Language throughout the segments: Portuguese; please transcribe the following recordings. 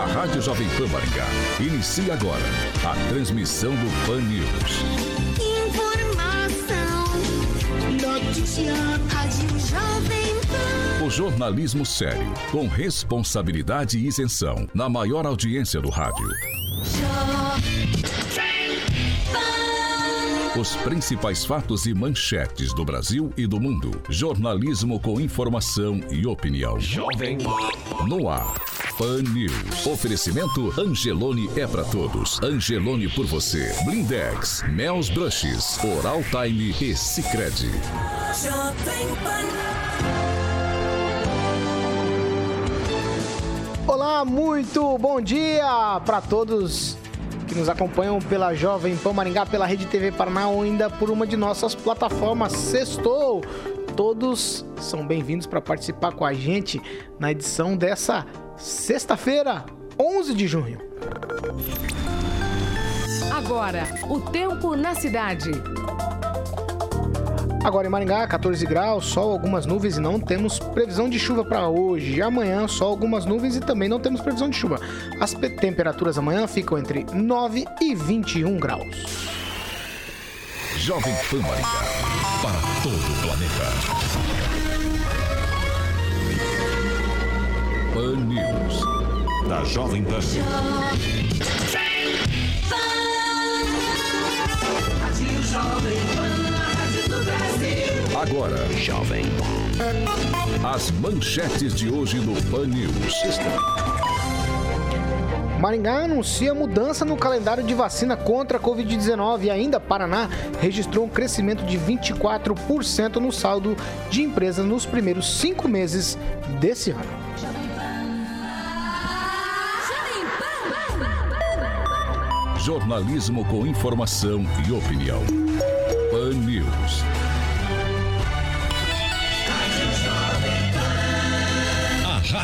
A Rádio Jovem Pan Maringá inicia agora a transmissão do Pan News. Informação, notícia, Rádio Jovem Pan. O jornalismo sério, com responsabilidade e isenção, na maior audiência do rádio. Os principais fatos e manchetes do Brasil e do mundo. Jornalismo com informação e opinião. Jovem No ar. Pan News. Oferecimento Angelone é para todos. Angelone por você. Blindex, Mel's Brushes, Oral Time e Sicredi. Olá, muito bom dia para todos que nos acompanham pela Jovem Pan Maringá, pela Rede TV Paraná ou ainda por uma de nossas plataformas. Sextou! Todos são bem-vindos para participar com a gente na edição dessa sexta-feira, 11 de junho. Agora, o tempo na cidade. Agora em Maringá, 14 graus, sol, algumas nuvens e não temos previsão de chuva para hoje. Amanhã, sol, algumas nuvens e também não temos previsão de chuva. As temperaturas amanhã ficam entre 9 e 21 graus. Jovem Pan Maringá, para todo o planeta. Pan News, da Jovem Pan. Agora, Jovem. As manchetes de hoje no Pan News. Maringá anuncia mudança no calendário de vacina contra a Covid-19 e ainda Paraná registrou um crescimento de 24% no saldo de empresas nos primeiros cinco meses desse ano. Jornalismo com informação e opinião. Pan News.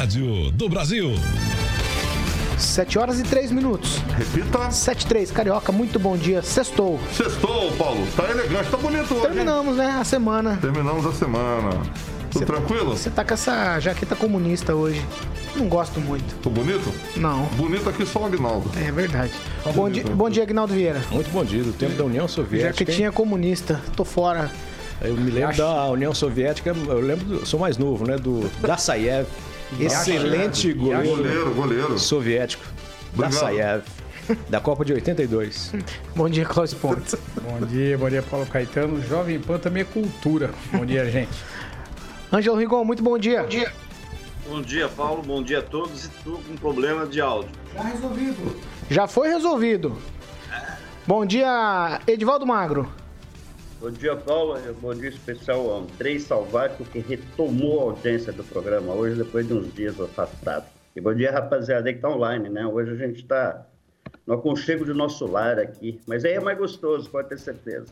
Rádio do Brasil. 7 horas e 3 minutos. Repita. 7 e 3. Carioca, muito bom dia. Sextou. Sextou, Paulo. Tá elegante, tá bonito hoje. Terminamos, né? A semana. Terminamos a semana. Tudo cê, tranquilo? Você tá com essa jaqueta comunista hoje. Não gosto muito. Tô bonito? Não. Bonito aqui só o Agnaldo. É verdade. Tá bom, dia, bom dia, Agnaldo Vieira. Muito bom dia. Do tempo da União Soviética. Jaquetinha comunista. Tô fora. Eu me lembro Acho... da União Soviética, eu lembro, sou mais novo, né? Do Dassaev. Excelente goleiro, goleiro, goleiro. soviético. Dassaev. Da Copa de 82. Bom dia, Cláudio Pontes. bom dia, bom dia, Paulo Caetano. Jovem Pan também é cultura. Bom dia, gente. Ângelo Rigon, muito bom dia. Bom dia. Bom dia, Paulo. Bom dia a todos. E tu com problema de áudio. Já resolvido. Já foi resolvido. Bom dia, Edivaldo Magro. Bom dia, Paulo. Bom dia especial ao Andrei Salvato, que retomou a audiência do programa hoje, depois de uns dias afastado. E bom dia, rapaziada, que está online, né? Hoje a gente está no aconchego do nosso lar aqui. Mas aí é mais gostoso, pode ter certeza.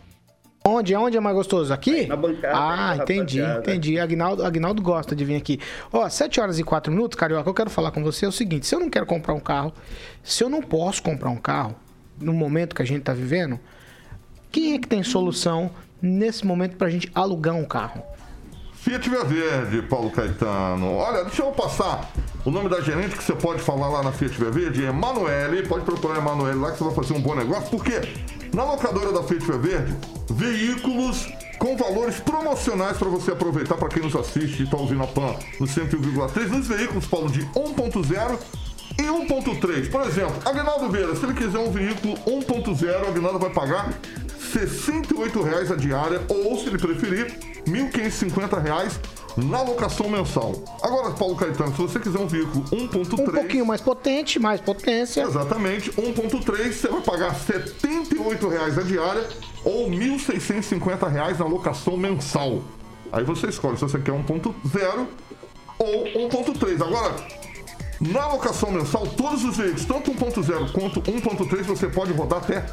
Onde? Onde é mais gostoso? Aqui? Aí na bancada. Ah, entendi, entendi. Agnaldo, Agnaldo gosta de vir aqui. Ó, 7 horas e 4 minutos, Carioca, eu quero falar com você é o seguinte: se eu não quero comprar um carro, se eu não posso comprar um carro, no momento que a gente está vivendo, quem é que tem solução nesse momento para a gente alugar um carro? Fiat Via Verde, Paulo Caetano. Olha, deixa eu passar o nome da gerente que você pode falar lá na Fiat Via Verde, é Emanuele. Pode procurar Emanuele lá que você vai fazer um bom negócio, porque na locadora da Fiat Via Verde, veículos com valores promocionais para você aproveitar para quem nos assiste e está ouvindo a PAN no 101,3. Nos veículos, Paulo, de 1.0 e 1.3. Por exemplo, Agnaldo Vieira, se ele quiser um veículo 1.0, Agnaldo vai pagar R$ 68,00 a diária ou, se ele preferir, R$ 1.550 na locação mensal. Agora, Paulo Caetano, se você quiser um veículo 1.3... Um pouquinho mais potente, mais potência. Exatamente, 1.3 você vai pagar R$ 78,00 a diária ou R$ 1.650 na locação mensal. Aí você escolhe se você quer 1.0 ou 1.3. Agora, na locação mensal, todos os veículos, tanto 1.0 quanto 1.3, você pode rodar até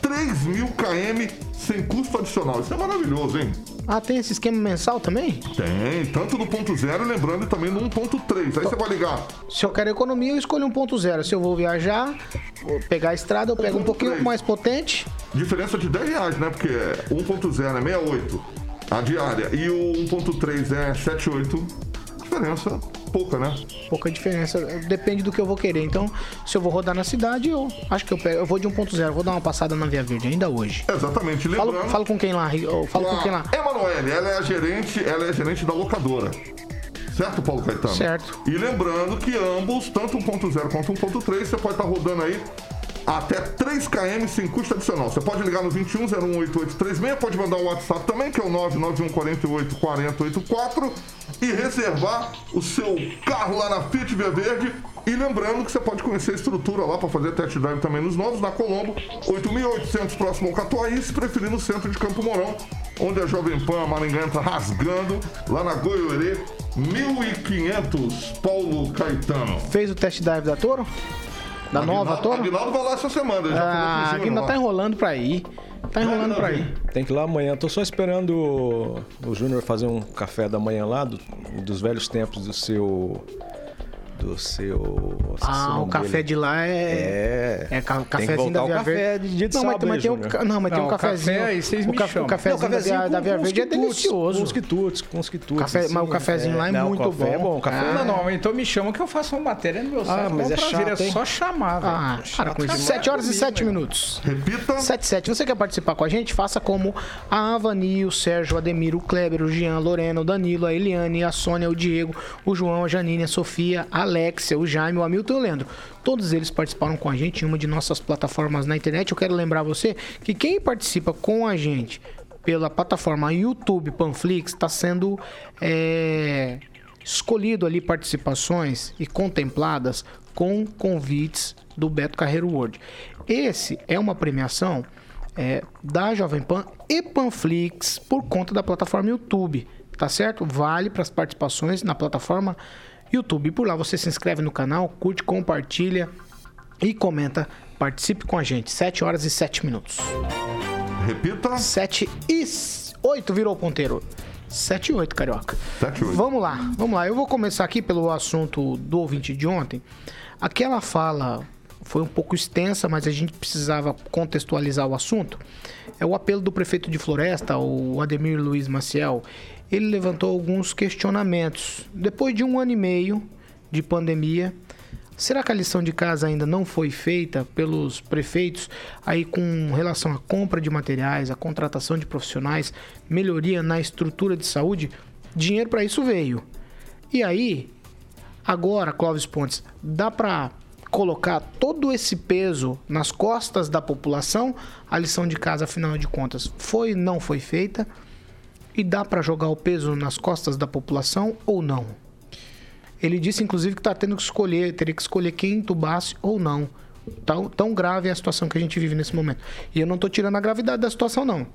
3 mil km sem custo adicional. Isso é maravilhoso, hein? Ah, tem esse esquema mensal também? Tem, tanto no ponto zero, lembrando, e também no 1.3. Aí você vai ligar. Se eu quero economia, eu escolho 1.0. Se eu vou viajar, vou pegar a estrada, eu pego um pouquinho 1.3. mais potente. Diferença de 10 reais, né? Porque 1.0 é 68 a diária e o 1.3 é 78. Diferença pouca, né? Pouca diferença, depende do que eu vou querer. Então, se eu vou rodar na cidade, eu acho que eu pego. Eu vou de 1.0, vou dar uma passada na Via Verde ainda hoje. Exatamente. Lembrando. Falo, falo com quem lá? Falo com quem lá? Emanuele, ela é a gerente, ela é a gerente da locadora. Certo, Paulo Caetano? Certo. E lembrando que ambos, tanto 1.0 quanto 1.3, você pode estar rodando aí até 3 km sem custo adicional. Você pode ligar no 21018836, pode mandar um WhatsApp também, que é o 991484084 e reservar o seu carro lá na Fiat Via Verde. E lembrando que você pode conhecer a estrutura lá para fazer test drive também nos novos, na Colombo, 8.800 próximo ao Catuaí, se preferir no centro de Campo Mourão, onde a Jovem Pan, a Maringá entra rasgando, lá na Goiorê, 1.500, Paulo Caetano. Fez o test drive da Toro? Da nova Aguinaldo- Toro? Aguinaldo vai lá essa semana, já Ah, com o Júnior ainda lá. tá enrolando pra ir. Tá enrolando pra ir. Tem que ir lá amanhã. Tô só esperando o, o Júnior fazer um café da manhã lá, do- dos velhos tempos do seu. Do seu. Ah, o café dele. de lá É. é. É ca- cafezinho da o Via café Verde. de dia de não, mas, mas tem um, não, mas tem Não, um o café cafezinho. aí vocês o, me ca- chamam. o cafezinho, Não, da Via, da Via Verde é delicioso. Com os quitutes, com os quitutes. Café- mas o cafezinho lá é não, muito o café bom. É bom. o Café Ah. Não, não, então me chama que eu faço uma matéria no meu site. Ah, mas é prazer, chato, é só chamar, velho. Ah, para com isso. Chato 7 horas e comigo, 7 meu. minutos. Repita. 7 7. Você quer participar com a gente? Faça como a Avani, o Sérgio, o Ademir, o Kleber, o Jean, a Lorena, o Danilo, a Eliane, a Sônia, o Diego, o João, a Janine, a Sofia, a Alexia, o Jaime, o Hamilton e o Leandro. Todos eles participaram com a gente em uma de nossas plataformas na internet. Eu quero lembrar você que quem participa com a gente pela plataforma YouTube Panflix está sendo é, escolhido ali participações e contempladas com convites do Beto Carreiro World. Esse é uma premiação é, da Jovem Pan e Panflix por conta da plataforma YouTube, tá certo? Vale para as participações na plataforma YouTube. E por lá você se inscreve no canal, curte, compartilha e comenta. Participe com a gente. 7 horas e 7 minutos. Repita. 7 e 8 virou o ponteiro. 7 e 8, carioca. 7 e 8. Vamos lá, vamos lá. Eu vou começar aqui pelo assunto do ouvinte de ontem. Aquela fala foi um pouco extensa, mas a gente precisava contextualizar o assunto. É o apelo do prefeito de Floresta, o Ademir Luiz Maciel. Ele levantou alguns questionamentos. Depois de um ano e meio de pandemia, Será que a lição de casa ainda não foi feita pelos prefeitos aí com relação à compra de materiais, à contratação de profissionais, melhoria na estrutura de saúde? Dinheiro para isso veio. E aí, agora, Clóvis Pontes, dá para colocar todo esse peso nas costas da população? A lição de casa, afinal de contas, foi não foi feita? E dá para jogar o peso nas costas da população ou não? Ele disse, inclusive, que está tendo que escolher, teria que escolher quem entubasse ou não. Tão, tão grave é a situação que a gente vive nesse momento. E eu não estou tirando a gravidade da situação, não.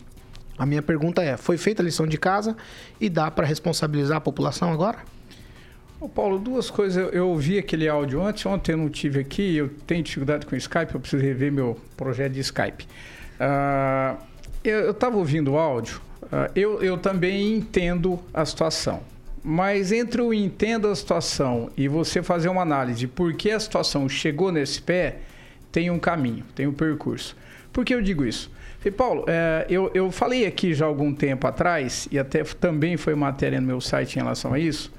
A minha pergunta é: foi feita a lição de casa e dá para responsabilizar a população agora? Ô Paulo, duas coisas. Eu, ouvi aquele áudio antes, ontem eu não tive aqui, eu tenho dificuldade com o Skype, eu preciso rever meu projeto de Skype. Ah, eu estava ouvindo o áudio, eu, eu também entendo a situação. Mas entre o entendo a situação e você fazer uma análise por que a situação chegou nesse pé, tem um caminho, tem um percurso. Por que eu digo isso? Falei, Paulo, é, eu, eu falei aqui já algum tempo atrás, e até também foi matéria no meu site em relação a isso,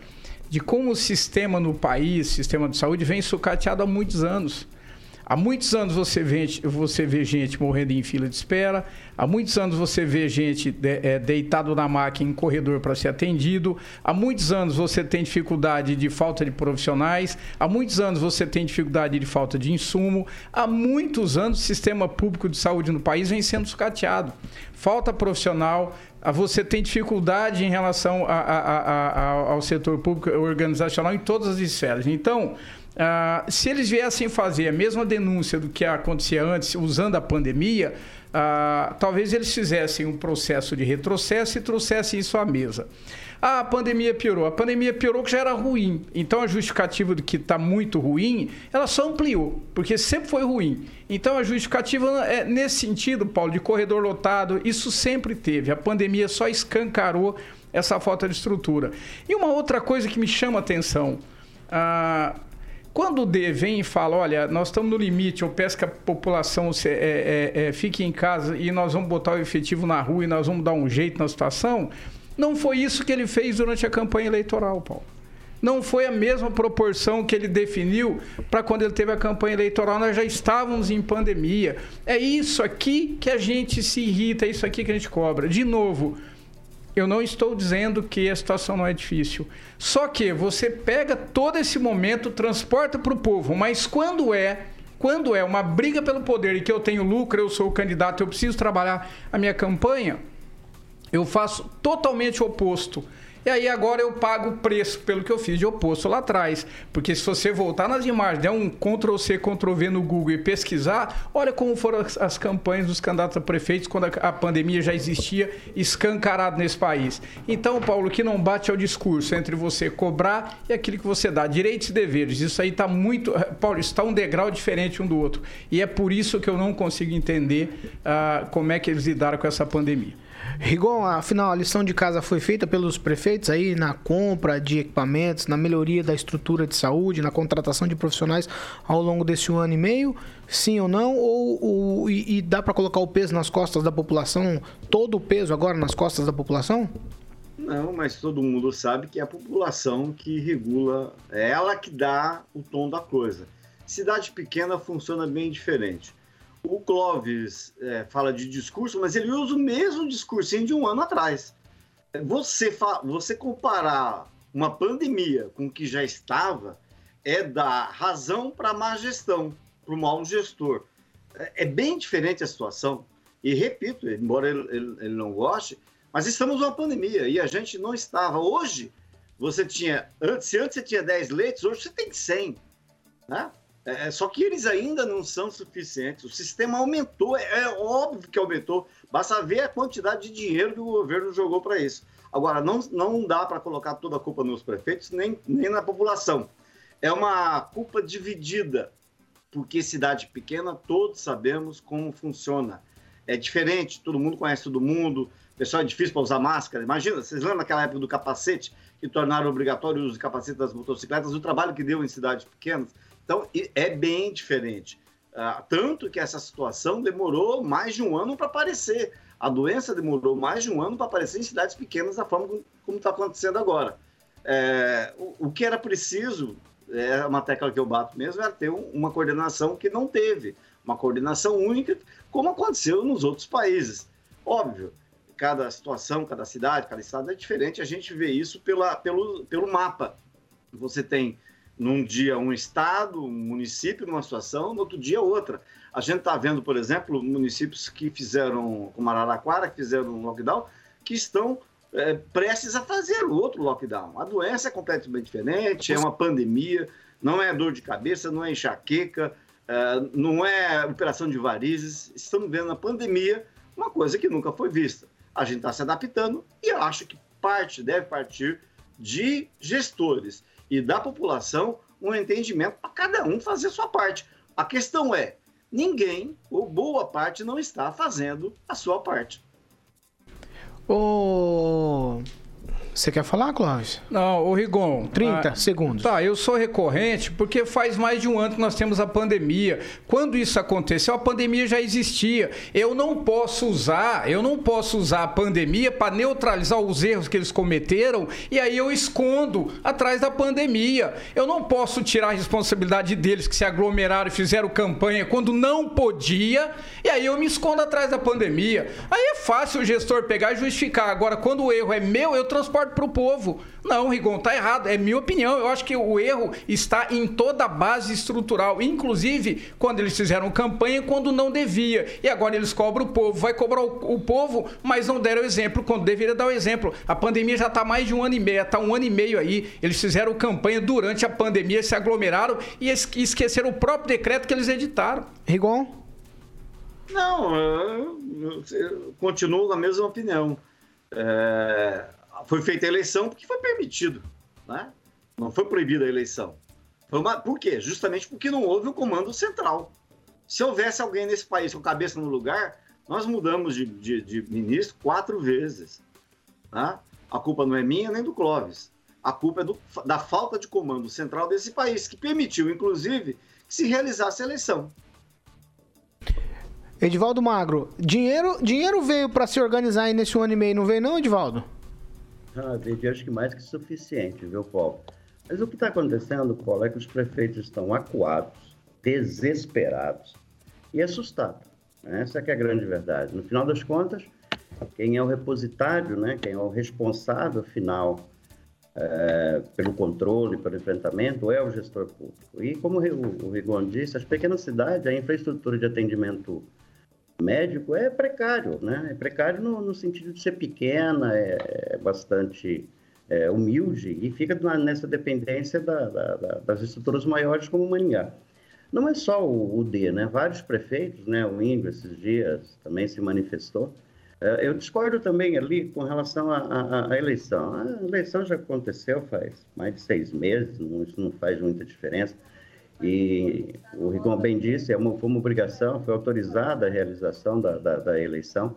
de como o sistema no país, sistema de saúde, vem sucateado há muitos anos. Há muitos anos você vê, você vê gente morrendo em fila de espera, há muitos anos você vê gente de, é, deitado na máquina em corredor para ser atendido, há muitos anos você tem dificuldade de falta de profissionais, há muitos anos você tem dificuldade de falta de insumo, há muitos anos o sistema público de saúde no país vem sendo sucateado. Falta profissional, você tem dificuldade em relação a, a, a, ao setor público organizacional em todas as esferas. Então, Ah, se eles viessem fazer a mesma denúncia do que acontecia antes, usando a pandemia, ah, talvez eles fizessem um processo de retrocesso e trouxessem isso à mesa. Ah, a pandemia piorou. A pandemia piorou que já era ruim. Então a justificativa do que está muito ruim, ela só ampliou, porque sempre foi ruim. Então a justificativa é nesse sentido, Paulo, de corredor lotado, isso sempre teve. A pandemia só escancarou essa falta de estrutura. E uma outra coisa que me chama a atenção. Ah, quando o D vem e fala, olha, nós estamos no limite, eu peço que a população se, é, é, é, fique em casa e nós vamos botar o efetivo na rua e nós vamos dar um jeito na situação, não foi isso que ele fez durante a campanha eleitoral, Paulo. Não foi a mesma proporção que ele definiu para quando ele teve a campanha eleitoral. Nós já estávamos em pandemia. É isso aqui que a gente se irrita, é isso aqui que a gente cobra. De novo, eu não estou dizendo que a situação não é difícil. Só que você pega todo esse momento, transporta para o povo, mas quando é quando é uma briga pelo poder e que eu tenho lucro, eu sou o candidato, eu preciso trabalhar a minha campanha, eu faço totalmente o oposto. E aí agora eu pago o preço pelo que eu fiz de oposto lá atrás. Porque se você voltar nas imagens, der um Ctrl C, Ctrl V no Google e pesquisar, olha como foram as, as campanhas dos candidatos a prefeitos quando a, a, pandemia já existia escancarado nesse país. Então, Paulo, o que não bate é o discurso entre você cobrar e aquilo que você dá, direitos e deveres. Isso aí está muito. Paulo, está um degrau diferente um do outro. E é por isso que eu não consigo entender uh, como é que eles lidaram com essa pandemia. Rigon, afinal, a lição de casa foi feita pelos prefeitos aí na compra de equipamentos, na melhoria da estrutura de saúde, na contratação de profissionais ao longo desse ano e meio? Sim ou não? Ou, ou e, e dá para colocar o peso nas costas da população, todo o peso agora nas costas da população? Não, mas todo mundo sabe que é a população que regula, é ela que dá o tom da coisa. Cidade pequena funciona bem diferente o Clóvis é, fala de discurso, mas ele usa o mesmo discursinho de um ano atrás. Você, você comparar uma pandemia com o que já estava é dar razão para a má gestão, para o mau gestor. É, é, bem diferente a situação. E repito, embora ele, ele, ele não goste, mas estamos numa pandemia e a gente não estava. Hoje, você tinha. Se antes você tinha 10 leitos, hoje você tem 100. Né? É, é, só que eles ainda não são suficientes. O sistema aumentou, é, é, óbvio que aumentou. Basta ver a quantidade de dinheiro que o governo jogou para isso. Agora, não, não dá para colocar toda a culpa nos prefeitos nem, nem na população. É uma culpa dividida, porque cidade pequena, todos sabemos como funciona. É diferente, todo mundo conhece todo mundo, pessoal é difícil para usar máscara. Imagina, vocês lembram daquela época do capacete, que tornaram obrigatório o uso de capacete das motocicletas, o trabalho que deu em cidades pequenas? Então, é bem diferente. Uh, tanto que essa situação demorou mais de um ano para aparecer. A doença demorou mais de um ano para aparecer em cidades pequenas da forma como está acontecendo agora. É, o, o, que era preciso, é uma tecla que eu bato mesmo, era ter um, uma coordenação que não teve. Uma coordenação única, como aconteceu nos outros países. Óbvio, cada situação, cada cidade, cada estado é diferente. A gente vê isso pela, pelo, pelo mapa. Você tem num dia um estado, um município numa situação, no outro dia outra. A gente está vendo, por exemplo, municípios que fizeram, como Araraquara, que fizeram um lockdown, que estão é, prestes a fazer outro lockdown. A doença é completamente diferente, é uma pandemia, não é dor de cabeça, não é enxaqueca, é, não é operação de varizes. Estamos vendo na pandemia uma coisa que nunca foi vista. A gente está se adaptando e eu acho que parte deve partir de gestores e da população um entendimento para cada um fazer sua parte. A questão é, ninguém, ou boa parte, não está fazendo a sua parte. Ô, você quer falar, Clóvis? Não, o Rigon. 30 ah, segundos. Tá, eu sou recorrente porque faz mais de um ano que nós temos a pandemia. Quando isso aconteceu, a pandemia já existia. Eu não posso usar, eu não posso usar a pandemia para neutralizar os erros que eles cometeram e aí eu escondo atrás da pandemia. Eu não posso tirar a responsabilidade deles que se aglomeraram e fizeram campanha quando não podia e aí eu me escondo atrás da pandemia. Aí é fácil o gestor pegar e justificar. Agora, quando o erro é meu, eu transporto melhor para o povo. Não, Rigon, tá errado. É minha opinião. Eu acho que o erro está em toda a base estrutural, inclusive quando eles fizeram campanha quando não devia. E agora eles cobram o povo. Vai cobrar o, o povo, mas não deram exemplo quando deveria dar o exemplo. A pandemia já está mais de um ano e meio, está um ano e meio aí. Eles fizeram campanha durante a pandemia, se aglomeraram e esqueceram o próprio decreto que eles editaram. Rigon? Não, eu, eu continuo na mesma opinião. É, foi feita a eleição porque foi permitido, né? Não foi proibida a eleição. Uma, por quê? Justamente porque não houve o comando central. Se houvesse alguém nesse país com cabeça no lugar, nós mudamos de, de, de ministro quatro vezes. Né? A culpa não é minha nem do Clóvis. A culpa é do, da falta de comando central desse país, que permitiu, inclusive, que se realizasse a eleição. Edivaldo Magro, dinheiro, dinheiro veio para se organizar aí nesse ano e meio, não veio não, Edivaldo? Ah, veio acho que mais que suficiente, viu, Paulo? Mas o que está acontecendo, Paulo, é que os prefeitos estão acuados, desesperados e assustados. Né? Essa é a grande verdade. No final das contas, quem é o repositário, né? quem é o responsável final é, pelo controle, pelo enfrentamento, é o gestor público. E como o Rigon disse, as pequenas cidades, a infraestrutura de atendimento médico é precário, né? É precário no, no sentido de ser pequena, é, é bastante é, humilde e fica nessa dependência da, da, da, das estruturas maiores como o. Não é só o, o, D, né? Vários prefeitos, né? O Índio esses dias também se manifestou. É, eu discordo também ali com relação à eleição. A eleição já aconteceu faz mais de seis meses, isso não faz muita diferença. E o Rigon bem disse, é uma, foi uma obrigação, foi autorizada a realização da, da, da, eleição.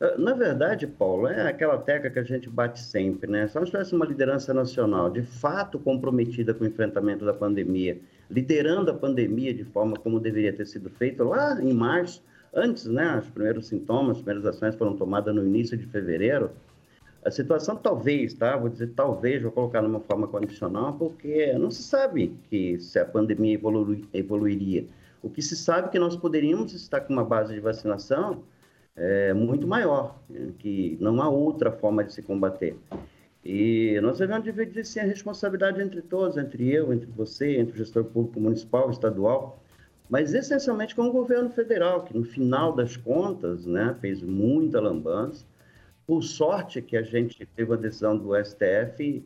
Ah, na verdade, Paulo, é aquela tecla que a gente bate sempre, né? Se nós tivéssemos uma liderança nacional de fato comprometida com o enfrentamento da pandemia, liderando a pandemia de forma como deveria ter sido feito lá em março, antes, né? Os primeiros sintomas, as primeiras ações foram tomadas no início de fevereiro, a situação talvez, tá? Vou dizer talvez, vou colocar numa forma condicional, porque não se sabe que se a pandemia evolu evoluiria. O que se sabe é que nós poderíamos estar com uma base de vacinação é, muito maior, que não há outra forma de se combater. E nós devemos dividir sim a responsabilidade entre todos, entre eu, entre você, entre o gestor público municipal, estadual, mas essencialmente com o governo federal, que no final das contas né, fez muita lambança, por sorte que a gente teve a decisão do STF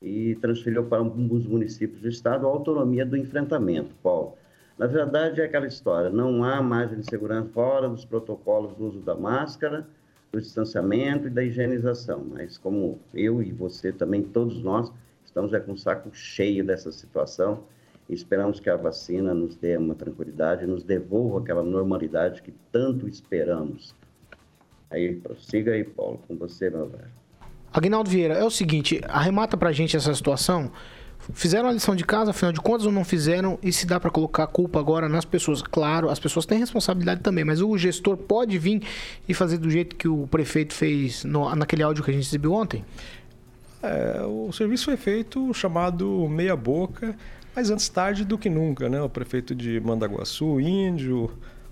e transferiu para alguns municípios do estado a autonomia do enfrentamento, Paulo. Na verdade, é aquela história, não há margem de segurança fora dos protocolos do uso da máscara, do distanciamento e da higienização. Mas como eu e você também, todos nós, estamos é, com o saco cheio dessa situação e esperamos que a vacina nos dê uma tranquilidade, nos devolva aquela normalidade que tanto esperamos. Aí, prossiga aí, Paulo, com você, meu velho. Aguinaldo Vieira, é o seguinte, arremata pra gente essa situação. Fizeram a lição de casa, afinal de contas, ou não fizeram? E se dá para colocar a culpa agora nas pessoas? Claro, as pessoas têm responsabilidade também, mas o gestor pode vir e fazer do jeito que o prefeito fez no, naquele áudio que a gente exibiu ontem? É, o serviço foi feito chamado meia boca, mas antes tarde do que nunca, né? O prefeito de Mandaguaçu, o Índio,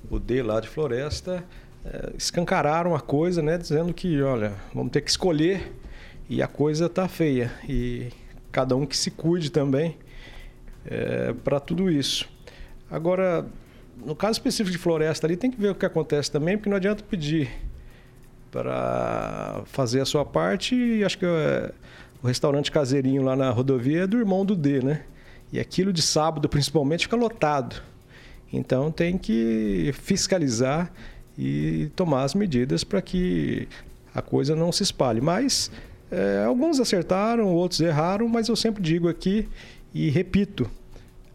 o D lá de Floresta, escancararam a coisa, né? Dizendo que, olha, vamos ter que escolher e a coisa tá feia. E cada um que se cuide também é, para tudo isso. Agora, no caso específico de floresta ali, tem que ver o que acontece também, porque não adianta pedir para fazer a sua parte e acho que é, o restaurante caseirinho lá na rodovia é do irmão do D, né? E aquilo de sábado, principalmente, fica lotado. Então tem que fiscalizar e tomar as medidas para que a coisa não se espalhe. Mas é, alguns acertaram, outros erraram, mas eu sempre digo aqui e repito: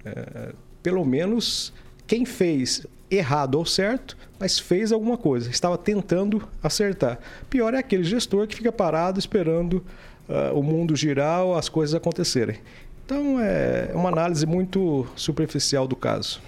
é, pelo menos quem fez errado ou certo, mas fez alguma coisa, estava tentando acertar. Pior é aquele gestor que fica parado esperando uh, o mundo girar ou as coisas acontecerem. Então é uma análise muito superficial do caso.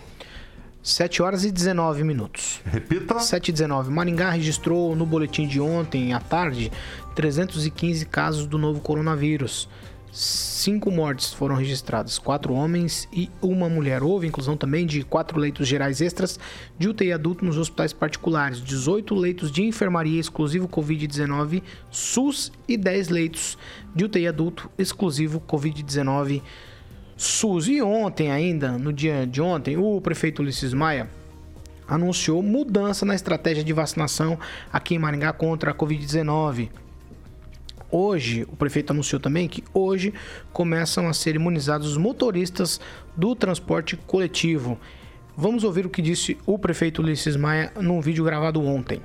7 horas e 19 minutos. Repita. 7 e 19. Maringá registrou no boletim de ontem à tarde 315 casos do novo coronavírus. cinco mortes foram registradas, quatro homens e uma mulher. Houve inclusão também de quatro leitos gerais extras de UTI adulto nos hospitais particulares, 18 leitos de enfermaria exclusivo Covid-19 SUS e 10 leitos de UTI adulto exclusivo Covid-19 SUS. E ontem ainda, no dia de ontem, o prefeito Ulisses Maia anunciou mudança na estratégia de vacinação aqui em Maringá contra a Covid-19. Hoje, o prefeito anunciou também que hoje começam a ser imunizados os motoristas do transporte coletivo. Vamos ouvir o que disse o prefeito Ulisses Maia num vídeo gravado ontem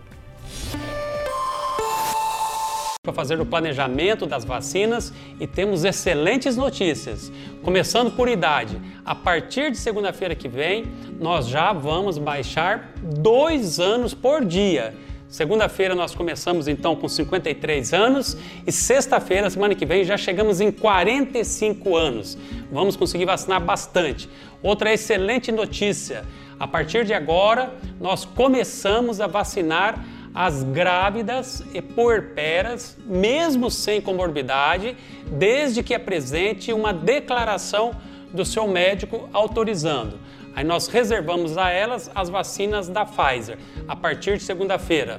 para fazer o planejamento das vacinas e temos excelentes notícias. Começando por idade, a partir de segunda-feira que vem, nós já vamos baixar dois anos por dia. Segunda-feira nós começamos então com 53 anos e sexta-feira, semana que vem, já chegamos em 45 anos. Vamos conseguir vacinar bastante. Outra excelente notícia: a partir de agora, nós começamos a vacinar as grávidas e puerperas, mesmo sem comorbidade, desde que apresente uma declaração do seu médico autorizando. Aí nós reservamos a elas as vacinas da Pfizer a partir de segunda-feira.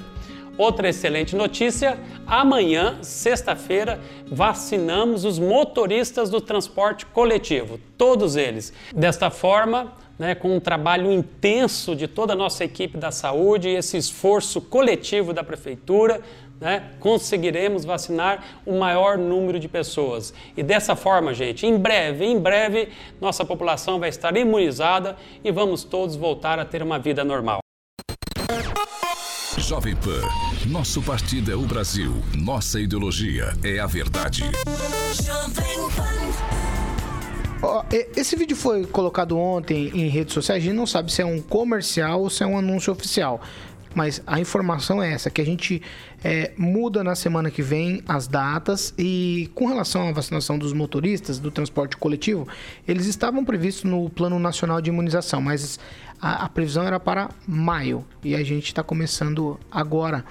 Outra excelente notícia: amanhã, sexta-feira, vacinamos os motoristas do transporte coletivo, todos eles. Desta forma, né, com um trabalho intenso de toda a nossa equipe da saúde e esse esforço coletivo da prefeitura, né, conseguiremos vacinar o maior número de pessoas. E dessa forma, gente, em breve, em breve, nossa população vai estar imunizada e vamos todos voltar a ter uma vida normal. Jovem Pan, nosso partido é o Brasil, nossa ideologia é a verdade. Jovem Pan. Esse vídeo foi colocado ontem em redes sociais. A gente não sabe se é um comercial ou se é um anúncio oficial. Mas a informação é essa, que a gente é, muda na semana que vem as datas e com relação à vacinação dos motoristas do transporte coletivo, eles estavam previstos no Plano Nacional de Imunização, mas a, a previsão era para maio e a gente está começando agora.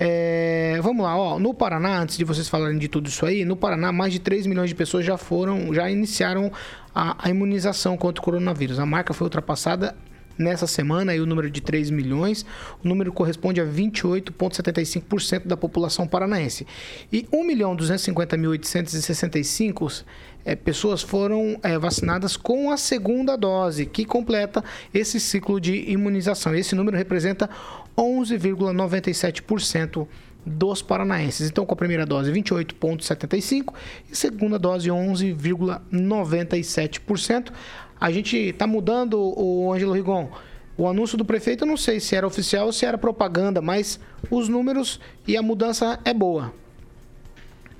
É, vamos lá, ó, no Paraná, antes de vocês falarem de tudo isso aí, no Paraná mais de 3 milhões de pessoas já foram, já iniciaram a, a imunização contra o coronavírus. A marca foi ultrapassada nessa semana aí o número de 3 milhões, o número corresponde a 28,75% da população paranaense. E 1.250.865 é, pessoas foram é, vacinadas com a segunda dose, que completa esse ciclo de imunização. Esse número representa 11,97% dos paranaenses. Então, com a primeira dose 28,75% e segunda dose 11,97%. A gente está mudando o Ângelo Rigon. O anúncio do prefeito, eu não sei se era oficial ou se era propaganda, mas os números e a mudança é boa.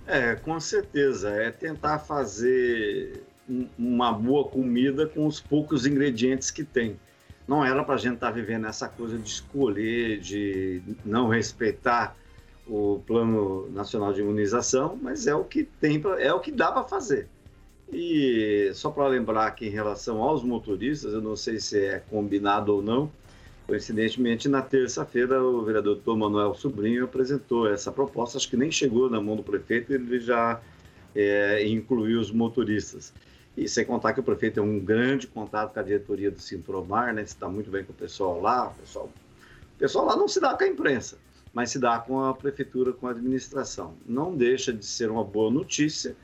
É, com certeza. É tentar fazer uma boa comida com os poucos ingredientes que tem não era para a gente estar tá vivendo essa coisa de escolher, de não respeitar o Plano Nacional de Imunização, mas é o que tem, é o que dá para fazer. E só para lembrar que em relação aos motoristas, eu não sei se é combinado ou não, coincidentemente na terça-feira o vereador Dr. Manuel Sobrinho apresentou essa proposta, acho que nem chegou na mão do prefeito, ele já é, incluiu os motoristas. E sem contar que o prefeito tem um grande contato com a diretoria do Sintromar, né? Dá muito bem com o pessoal lá. O pessoal, o pessoal lá não se dá com a imprensa, mas se dá com a prefeitura, com a administração. Não deixa de ser uma boa notícia,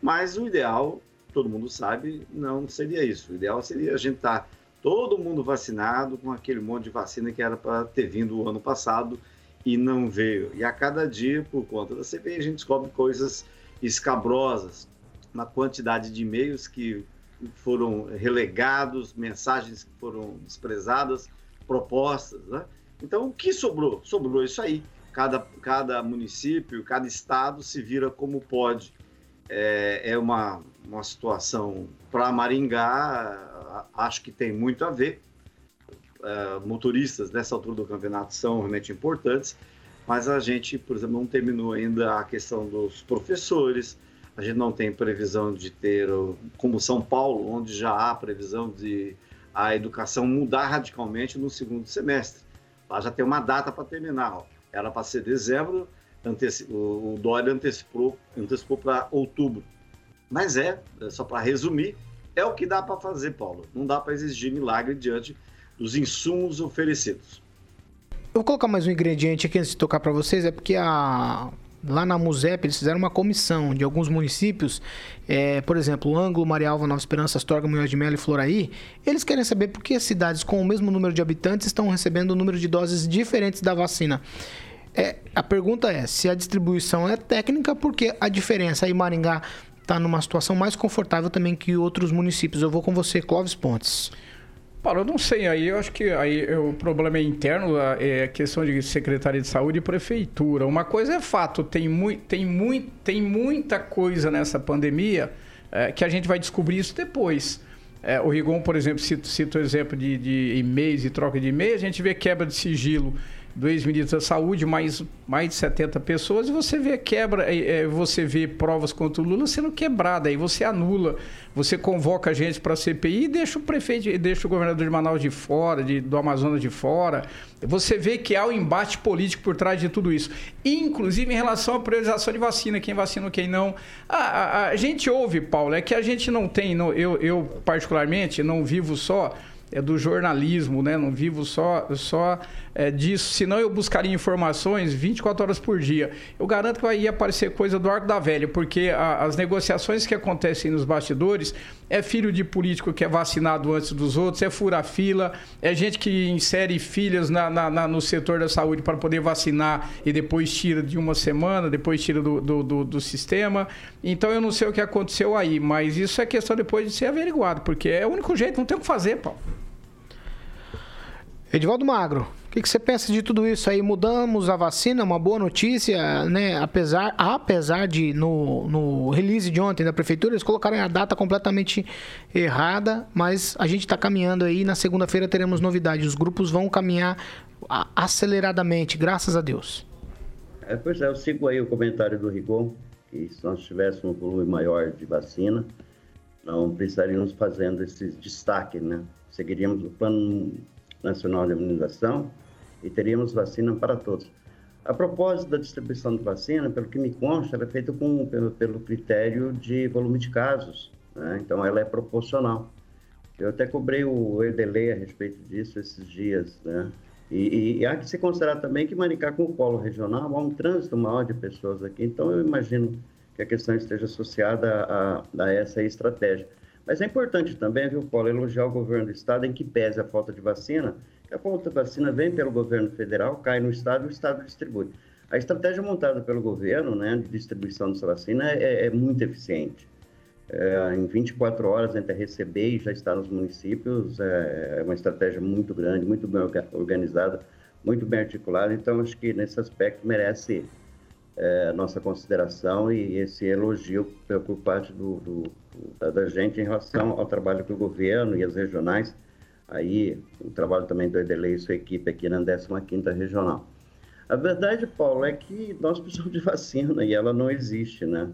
mas o ideal, todo mundo sabe, não seria isso. O ideal seria a gente estar tá todo mundo vacinado com aquele monte de vacina que era para ter vindo o ano passado e não veio. E a cada dia, por conta da CPI, a gente descobre coisas escabrosas, uma quantidade de e-mails que foram relegados, mensagens que foram desprezadas, propostas. Né? Então, o que sobrou? Sobrou isso aí. Cada, cada município, cada estado se vira como pode. É, é uma, uma situação para Maringá, acho que tem muito a ver. É, motoristas nessa altura do campeonato são realmente importantes, mas a gente, por exemplo, não terminou ainda a questão dos professores, a gente não tem previsão de ter, como São Paulo, onde já há previsão de a educação mudar radicalmente no segundo semestre. Lá já tem uma data para terminar. Ó. Era para ser dezembro, anteci... o Dória antecipou, antecipou para outubro. Mas é, é só para resumir, é o que dá para fazer, Paulo. Não dá para exigir milagre diante dos insumos oferecidos. Eu vou colocar mais um ingrediente aqui antes de tocar para vocês, é porque a lá na MUSEP, eles fizeram uma comissão de alguns municípios, é, por exemplo, Ângulo, Marialva, Nova Esperança, Astorga, Munhoz de Melo e Floraí, eles querem saber por que cidades com o mesmo número de habitantes estão recebendo um número de doses diferentes da vacina. É, a pergunta é se a distribuição é técnica, porque a diferença aí Maringá está numa situação mais confortável também que outros municípios. Eu vou com você, Clóvis Pontes. Paulo, eu não sei, aí eu acho que aí o problema é interno, é questão de Secretaria de Saúde e Prefeitura. Uma coisa é fato, tem, mu tem, mu tem muita coisa nessa pandemia é, que a gente vai descobrir isso depois. É, o Rigon, por exemplo, cita, cita o exemplo de, de e-mails e troca de e-mails, a gente vê quebra de sigilo do ex-ministro da Saúde, mais, mais de 70 pessoas, e você vê quebra, é, você vê provas contra o Lula sendo quebrada, aí você anula, você convoca a gente para a CPI e deixa o prefeito, deixa o governador de Manaus de fora, de, do Amazonas de fora. Você vê que há um embate político por trás de tudo isso. Inclusive em relação à priorização de vacina, quem vacina, quem não. A, a, a gente ouve, Paulo, é que a gente não tem, não, eu, eu particularmente não vivo só é do jornalismo, né? Não vivo só, só é, disso. Senão eu buscaria informações 24 horas por dia. Eu garanto que vai aparecer coisa do arco da velha, porque a, as negociações que acontecem nos bastidores é filho de político que é vacinado antes dos outros, é fura-fila, é gente que insere filhas na, na, na, no setor da saúde para poder vacinar e depois tira de uma semana, depois tira do, do, do, do sistema. Então eu não sei o que aconteceu aí, mas isso é questão depois de ser averiguado, porque é o único jeito, não tem o que fazer, Paulo. Edivaldo Magro, que, que, você pensa de tudo isso aí? Mudamos a vacina, uma boa notícia, né? Apesar, apesar de no, no release de ontem da prefeitura, eles colocaram a data completamente errada, mas a gente está caminhando aí. Na segunda-feira teremos novidades. Os grupos vão caminhar aceleradamente, graças a Deus. É, pois é, eu sigo aí o comentário do Rigon, que se nós tivéssemos um volume maior de vacina, não precisaríamos fazendo esse destaque, né? Seguiríamos o plano Nacional de Imunização e teríamos vacina para todos. A propósito da distribuição de vacina, pelo que me consta, ela é feita com, pelo, pelo critério de volume de casos, né? então ela é proporcional. Eu até cobrei o Edelei a respeito disso esses dias, né? E, e, há que se considerar também que Maricá, com o polo regional, há um trânsito maior de pessoas aqui, então eu imagino que a questão esteja associada a, a essa estratégia. Mas é importante também, viu, Paulo, elogiar o governo do Estado em que pese a falta de vacina, que a falta de vacina vem pelo governo federal, cai no Estado e o Estado distribui. A estratégia montada pelo governo, né, de distribuição dessa vacina, é, é muito eficiente. É, em 24 horas entre receber e já estar nos municípios, é, é uma estratégia muito grande, muito bem organizada, muito bem articulada. Então, acho que nesse aspecto merece é, nossa consideração e esse elogio por parte do, do, da gente em relação ao trabalho que o governo e as regionais, aí o trabalho também do Edelei e sua equipe aqui na 15ª Regional. A verdade, Paulo, é que nós precisamos de vacina e ela não existe, né?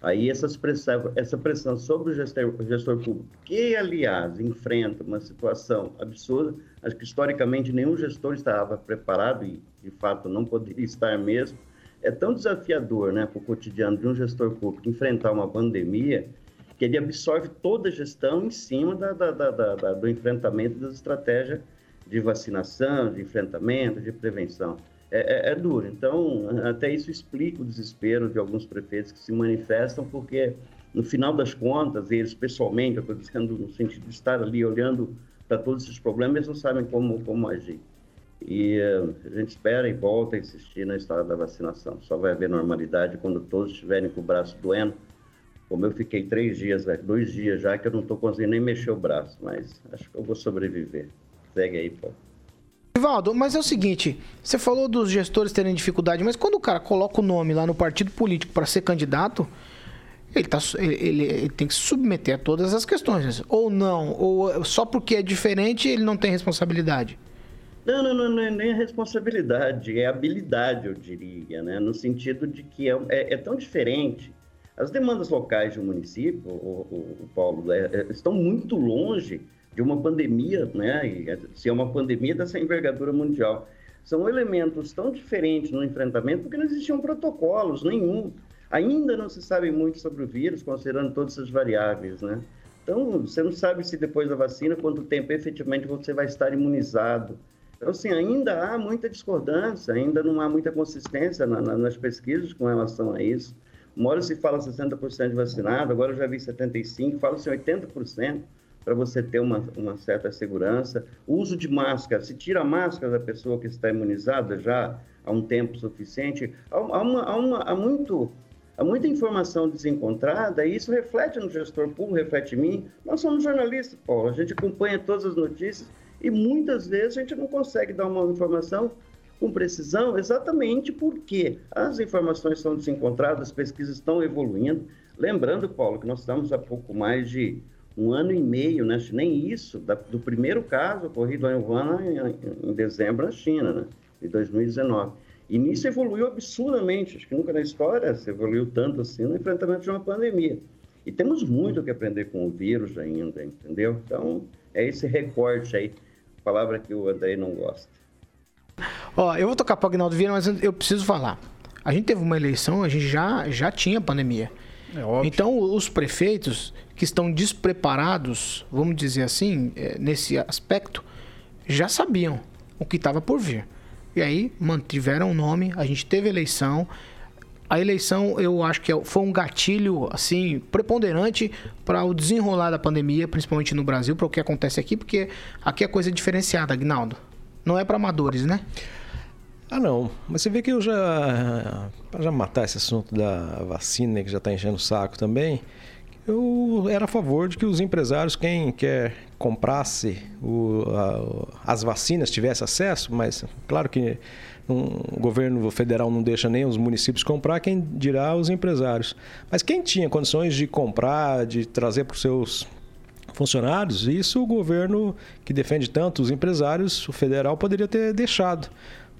Aí essa pressão, essa pressão sobre o gestor, o gestor público, que, aliás, enfrenta uma situação absurda, acho que historicamente nenhum gestor estava preparado e, de fato, não poderia estar mesmo, é tão desafiador né, para o cotidiano de um gestor público enfrentar uma pandemia que ele absorve toda a gestão em cima da, da, da, do enfrentamento das estratégias de vacinação, de enfrentamento, de prevenção. É, é, é, duro. Então, até isso explica o desespero de alguns prefeitos que se manifestam, porque, no final das contas, eles pessoalmente, eu estou dizendo no sentido de estar ali olhando para todos esses problemas, eles não sabem como, como agir. E uh, a gente espera e volta a insistir na história da vacinação. Só vai haver normalidade quando todos estiverem com o braço doendo. Como eu fiquei três dias, né, dois dias já, que eu não estou conseguindo nem mexer o braço, mas acho que eu vou sobreviver. Segue aí, pô. Ivaldo, mas é o seguinte, você falou dos gestores terem dificuldade, mas quando o cara coloca o nome lá no partido político para ser candidato, ele, tá, ele, ele, tem que se submeter a todas as questões. Ou não, ou só porque é diferente ele não tem responsabilidade. Não, não, não, não é nem a responsabilidade, é habilidade, eu diria, né? no sentido de que é, é, é tão diferente. As demandas locais de um município, o, o, o Paulo, é, é, estão muito longe de uma pandemia, né? E, é, se é uma pandemia dessa envergadura mundial. São elementos tão diferentes no enfrentamento porque não existiam protocolos nenhum. Ainda não se sabe muito sobre o vírus, considerando todas essas variáveis, né? Então, você não sabe se depois da vacina, quanto tempo efetivamente você vai estar imunizado. Então, assim, ainda há muita discordância, ainda não há muita consistência na, na, nas pesquisas com relação a isso. Uma hora se fala 60% de vacinado, agora eu já vi 75%, fala-se 80% para você ter uma, uma certa segurança. O uso de máscara, se tira a máscara da pessoa que está imunizada já há um tempo suficiente, há, uma, há, uma, há muito há muita informação desencontrada e isso reflete no gestor público, reflete em mim. Nós somos jornalistas, Paulo, a gente acompanha todas as notícias e muitas vezes a gente não consegue dar uma informação com precisão exatamente porque as informações são desencontradas, as pesquisas estão evoluindo. Lembrando, Paulo, que nós estamos há pouco mais de um ano e meio, né? nem isso, da, do primeiro caso ocorrido em Wuhan em, em dezembro na China, né? de 2019. E nisso evoluiu absurdamente, acho que nunca na história se evoluiu tanto assim no enfrentamento de uma pandemia. E temos muito que aprender com o vírus ainda, entendeu? Então, é esse recorte aí, palavra que o Andrei não gosta. Ó, eu vou tocar para o Agnaldo Vieira, mas eu preciso falar. A gente teve uma eleição, a gente já, já tinha pandemia. É então, os prefeitos que estão despreparados, vamos dizer assim, é, nesse aspecto, já sabiam o que estava por vir. E aí mantiveram o nome, a gente teve eleição. A eleição, eu acho que é, foi um gatilho assim preponderante para o desenrolar da pandemia, principalmente no Brasil, para o que acontece aqui, porque aqui é coisa diferenciada, Agnaldo. Não é para amadores, né? Ah, não. Mas você vê que eu já. Para já matar esse assunto da vacina, que já está enchendo o saco também, eu era a favor de que os empresários, quem quer comprasse o, a, as vacinas, tivesse acesso, mas claro que um, o governo federal não deixa nem os municípios comprar, quem dirá os empresários. Mas quem tinha condições de comprar, de trazer para os seus funcionários, isso o governo que defende tanto os empresários, o federal, poderia ter deixado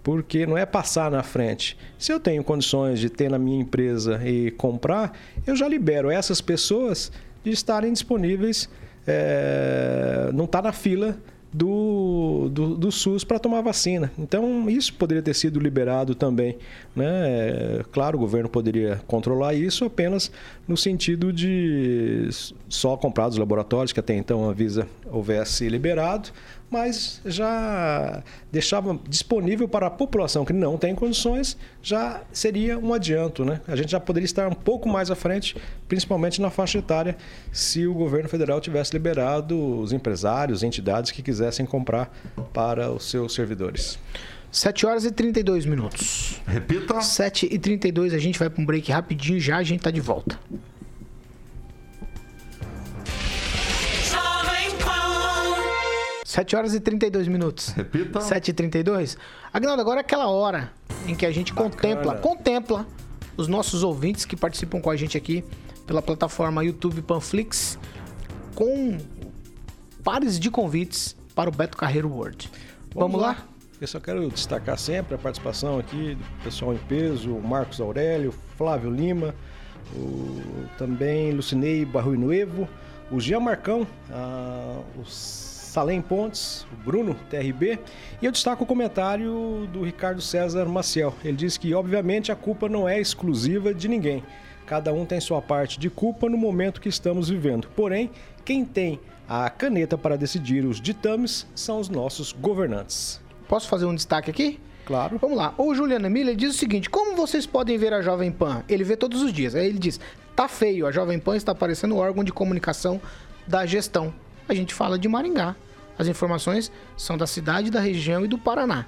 porque não é passar na frente. Se eu tenho condições de ter na minha empresa e comprar, eu já libero essas pessoas de estarem disponíveis, é, não está na fila do, do, do SUS para tomar vacina. Então, isso poderia ter sido liberado também. Né? É, claro, o governo poderia controlar isso apenas no sentido de só comprar dos laboratórios, que até então a Visa houvesse liberado, mas já deixava disponível para a população que não tem condições, já seria um adianto. Né? A gente já poderia estar um pouco mais à frente, principalmente na faixa etária, se o governo federal tivesse liberado os empresários, entidades que quisessem comprar para os seus servidores. 7 horas e 32 minutos. Repita. 7 e 32, a gente vai para um break rapidinho já, a gente está de volta. 7 horas e 32 minutos. Repita. 7 e 32. Agnaldo, agora é aquela hora em que a gente Bacana. contempla, contempla os nossos ouvintes que participam com a gente aqui pela plataforma YouTube Panflix com pares de convites para o Beto Carreiro World. Vamos, Vamos lá? lá? Eu só quero destacar sempre a participação aqui do pessoal em peso, o Marcos Aurélio, Flávio Lima, o, também Lucinei Barrui Nuevo, o Jean Marcão, ah, os Salem Pontes, o Bruno, TRB, e eu destaco o comentário do Ricardo César Maciel. Ele diz que, obviamente, a culpa não é exclusiva de ninguém. Cada um tem sua parte de culpa no momento que estamos vivendo. Porém, quem tem a caneta para decidir os ditames são os nossos governantes. Posso fazer um destaque aqui? Claro. Vamos lá. O Juliano Miller diz o seguinte: como vocês podem ver a Jovem Pan? Ele vê todos os dias. Aí ele diz: tá feio, a Jovem Pan está parecendo o órgão de comunicação da gestão. A gente fala de Maringá. As informações são da cidade, da região e do Paraná.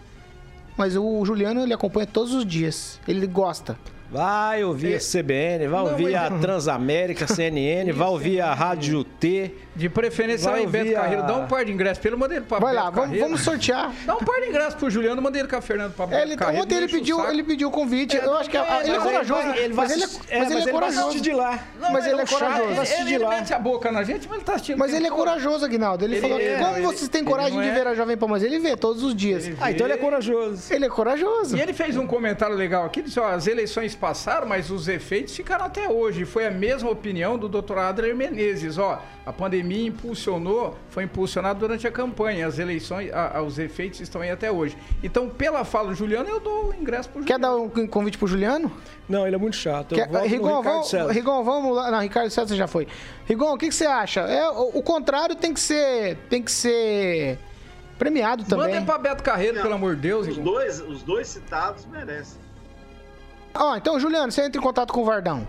Mas o Juliano ele acompanha todos os dias. Ele gosta. Vai ouvir a CBN, vai não, ouvir a Transamérica, CNN, vai ouvir a Rádio T. De preferência vai Beto a... Carreiro. Dá um par de ingressos, pelo modelo para Vai Beto lá, vamos, vamos, sortear. Dá um par de ingressos pro Juliano, manda ele com a Fernando para Beto ele, Carreiro. Ontem ele pediu, ele pediu o convite. É, eu acho que é, ele é corajoso. Ele vai, mas ele é, mas ele é corajoso. de lá. Não, mas ele é corajoso. Ele, ele mete a boca na gente, mas ele tá assistindo. Mas ele é corajoso, Aguinaldo. Ele falou, como vocês têm coragem de ver a Jovem Pan? Mas ele vê todos os dias. Ah, então ele é corajoso. Ele é corajoso. E ele fez um comentário legal aqui, disse, ó, as eleições passaram, mas os efeitos ficaram até hoje. Foi a mesma opinião do Dr. Adler Menezes. Ó, a pandemia impulsionou, foi impulsionado durante a campanha. As eleições, a, a, os efeitos estão aí até hoje. Então, pela fala do Juliano, eu dou o ingresso pro Quer dar um convite pro Juliano? Não, ele é muito chato. Quer, Rigon, vamos, Rigon, vamos lá. Não, Ricardo César já foi. Rigon, o que, que você acha? É, o, o contrário tem que ser. Tem que ser premiado também. Manda pra Beto Carreiro, Não, pelo amor de Deus. Os dois, os dois citados merecem. Ó, então, Juliano, você entra em contato com o Vardão.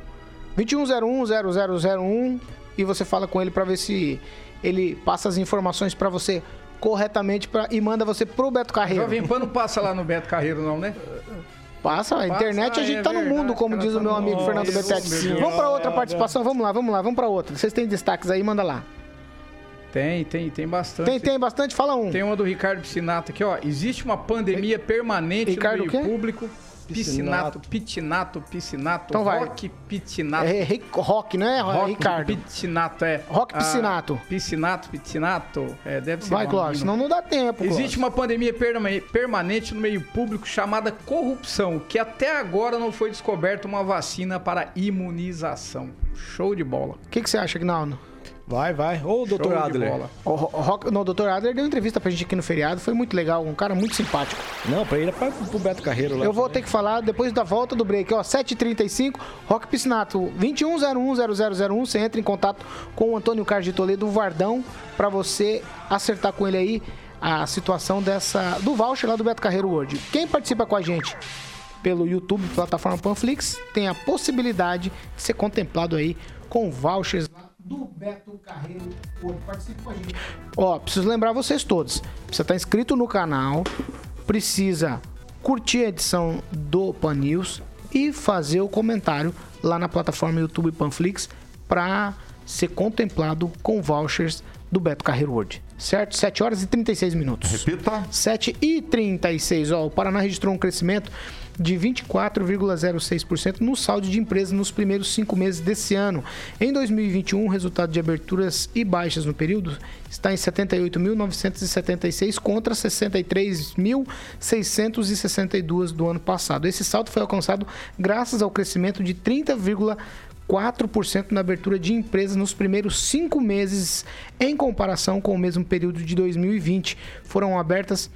2101-0001 e você fala com ele para ver se ele passa as informações para você corretamente pra, e manda você pro Beto Carreiro. Jovem Pan não passa lá no Beto Carreiro, não, né? Passa, a internet a gente é tá no verdade, mundo, como diz o meu tá amigo Fernando Betete. Vamos para outra participação, vamos lá, vamos lá, vamos para outra. Vocês têm destaques aí, manda lá. Tem, tem, tem bastante. Tem, tem bastante, fala um. Tem uma do Ricardo Piscinato aqui, ó. Existe uma pandemia permanente Ricardo no meio público. Piscinato, Pitinato, Piscinato, então vai. Rock Pitinato. É, é, rock, não é, rock, Ricardo? Pitinato, é. Rock Piscinato. Ah, piscinato, Pitinato, é, deve ser. Vai, Clóvis, senão não dá tempo, Existe uma pandemia permanente no meio público chamada corrupção, que até agora não foi descoberta uma vacina para imunização. Show de bola. O que, que você acha, Gnaldo? Vai, vai. Ô, doutor Adler. O, o, não, o doutor Adler deu entrevista pra gente aqui no feriado, foi muito legal, um cara muito simpático. Não, pra ele é pra, pro Beto Carreiro lá. Eu vou também. ter que falar depois da volta do break, ó, 7h35, Rock Piscinato, 21010001, você entra em contato com o Antônio Carlos de Toledo, o Vardão, pra você acertar com ele aí a situação dessa do voucher lá do Beto Carreiro World. Quem participa com a gente pelo YouTube, plataforma Panflix, tem a possibilidade de ser contemplado aí com vouchers lá do Beto Carreiro Porto. Participe com a gente. Ó, preciso lembrar vocês todos. Precisa estar inscrito no canal, precisa curtir a edição do Pan News e fazer o comentário lá na plataforma YouTube Panflix para ser contemplado com vouchers do Beto Carreiro World. Certo? 7 horas e 36 minutos. Repita. 7 e 36. Ó, o Paraná registrou um crescimento de 24,06% no saldo de empresas nos primeiros cinco meses desse ano. Em 2021, o resultado de aberturas e baixas no período está em 78.976 contra 63.662 do ano passado. Esse saldo foi alcançado graças ao crescimento de 30,4% na abertura de empresas nos primeiros cinco meses, em comparação com o mesmo período de 2020. Foram abertas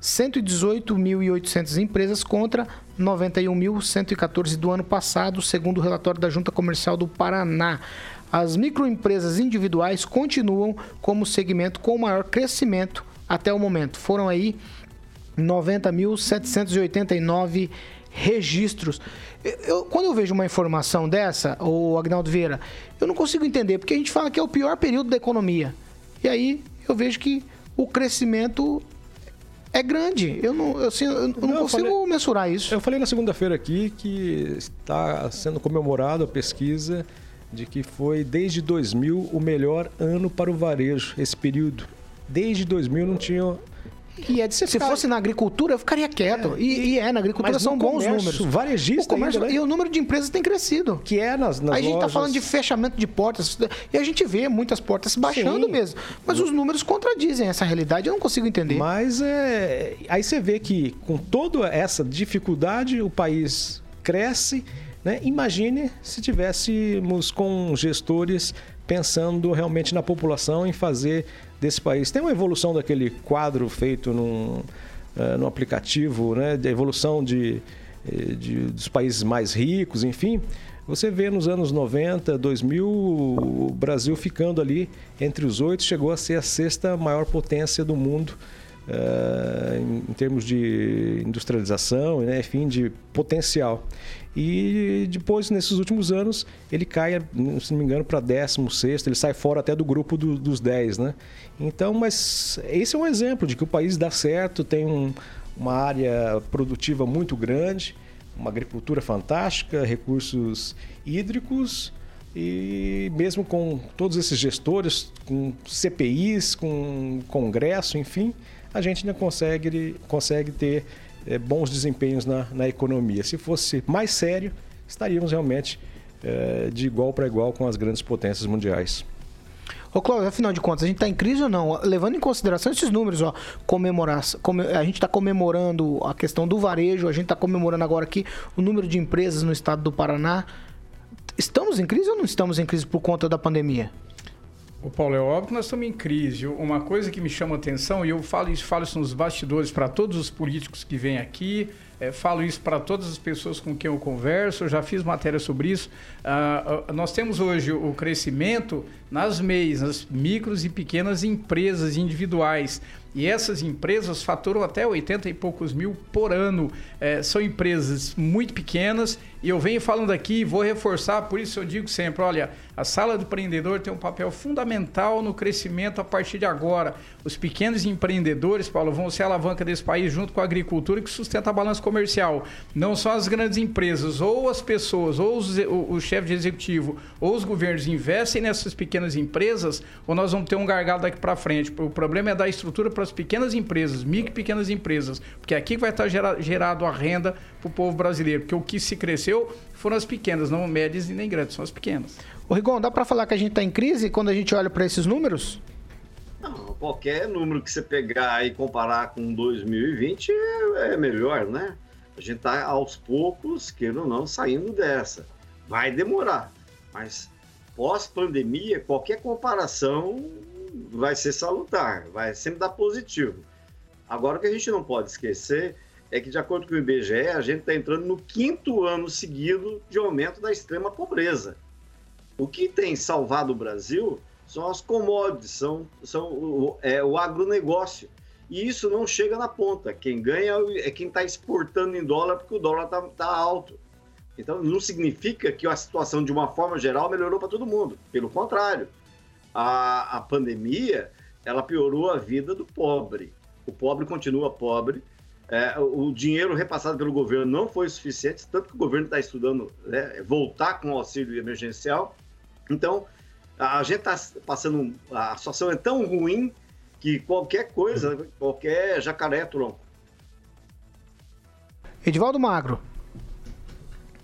118.800 empresas contra 91.114 do ano passado, segundo o relatório da Junta Comercial do Paraná. As microempresas individuais continuam como segmento com maior crescimento até o momento. Foram aí 90.789 registros. Eu, quando eu vejo uma informação dessa, o Agnaldo Vieira, eu não consigo entender, porque a gente fala que é o pior período da economia. E aí eu vejo que o crescimento é grande. Eu não, eu, assim, eu não, não consigo falei, mensurar isso. Eu falei na segunda-feira aqui que está sendo comemorado a pesquisa de que foi desde 2000 o melhor ano para o varejo, esse período. Desde 2000 não tinha e é de se ficar... fosse na agricultura, eu ficaria quieto. É. E, e, é, na agricultura Mas são bons números. Varejista o comércio, ainda, né? E o número de empresas tem crescido. Que é nas, nas A gente está falando de fechamento de portas. E a gente vê muitas portas baixando Sim. mesmo. Mas os números contradizem essa realidade. Eu não consigo entender. Mas é... aí você vê que com toda essa dificuldade, o país cresce. Né? Imagine se tivéssemos com gestores pensando realmente na população em fazer desse país. Tem uma evolução daquele quadro feito num, uh, num aplicativo, né, de evolução de, eh, de, dos países mais ricos, enfim. Você vê nos anos 90, 2000, o Brasil ficando ali entre os oito, chegou a ser a sexta maior potência do mundo uh, em, em, termos de industrialização, né, enfim, de potencial. E depois, nesses últimos anos, ele cai, se não me engano, para 16, ele sai fora até do grupo do, dos 10, né? Então, mas esse é um exemplo de que o país dá certo, tem um, uma área produtiva muito grande, uma agricultura fantástica, recursos hídricos e mesmo com todos esses gestores, com CPIs, com Congresso, enfim, a gente ainda consegue, consegue ter é, bons desempenhos na, na economia. Se fosse mais sério, estaríamos realmente é, de igual para igual com as grandes potências mundiais. Ô, Cláudio, afinal de contas, a gente está em crise ou não? Levando em consideração esses números, ó, comemorar, a gente está comemorando a questão do varejo, a gente está comemorando agora aqui o número de empresas no estado do Paraná. Estamos em crise ou não estamos em crise por conta da pandemia? O Paulo, é óbvio que nós estamos em crise. Uma coisa que me chama atenção, e eu falo isso, falo isso nos bastidores para todos os políticos que vêm aqui, é, falo isso para todas as pessoas com quem eu converso, eu já fiz matéria sobre isso. Ah, ah nós temos hoje o crescimento nas MEIs, nas micros e pequenas empresas individuais. E essas empresas faturam até 80 e poucos mil por ano. É, são empresas muito pequenas e eu venho falando aqui, vou reforçar, por isso eu digo sempre: olha, a sala do empreendedor tem um papel fundamental no crescimento a partir de agora. Os pequenos empreendedores, Paulo, vão ser a alavanca desse país junto com a agricultura que sustenta a balança comercial. Não são as grandes empresas, ou as pessoas, ou os, o, o chefe de executivo, ou os governos investem nessas pequenas empresas, ou nós vamos ter um gargalo daqui para frente. O problema é dar estrutura para as pequenas empresas, micro e pequenas empresas, porque aqui vai estar gerado a renda para o povo brasileiro, porque o que se cresceu foram as pequenas, não médias e nem grandes, são as pequenas. O Rigon, dá para falar que a gente está em crise quando a gente olha para esses números? Não, qualquer número que você pegar e comparar com 2020 é, é melhor, né? A gente está aos poucos, queira ou não, saindo dessa. Vai demorar, mas pós-pandemia, qualquer comparação vai ser salutar, vai sempre dar positivo. Agora, o que a gente não pode esquecer é que, de acordo com o IBGE, a gente está entrando no quinto ano seguido de aumento da extrema pobreza. O que tem salvado o Brasil são as commodities, são, são o, é, o agronegócio. E isso não chega na ponta. Quem ganha é quem está exportando em dólar, porque o dólar está tá alto. Então, não significa que a situação, de uma forma geral, melhorou para todo mundo. Pelo contrário, a, a pandemia ela piorou a vida do pobre. O pobre continua pobre, é, o dinheiro repassado pelo governo não foi suficiente, tanto que o governo está estudando né, voltar com o auxílio emergencial. Então, a gente está passando. A situação é tão ruim que qualquer coisa, qualquer jacaré é tronco. Edivaldo Magro.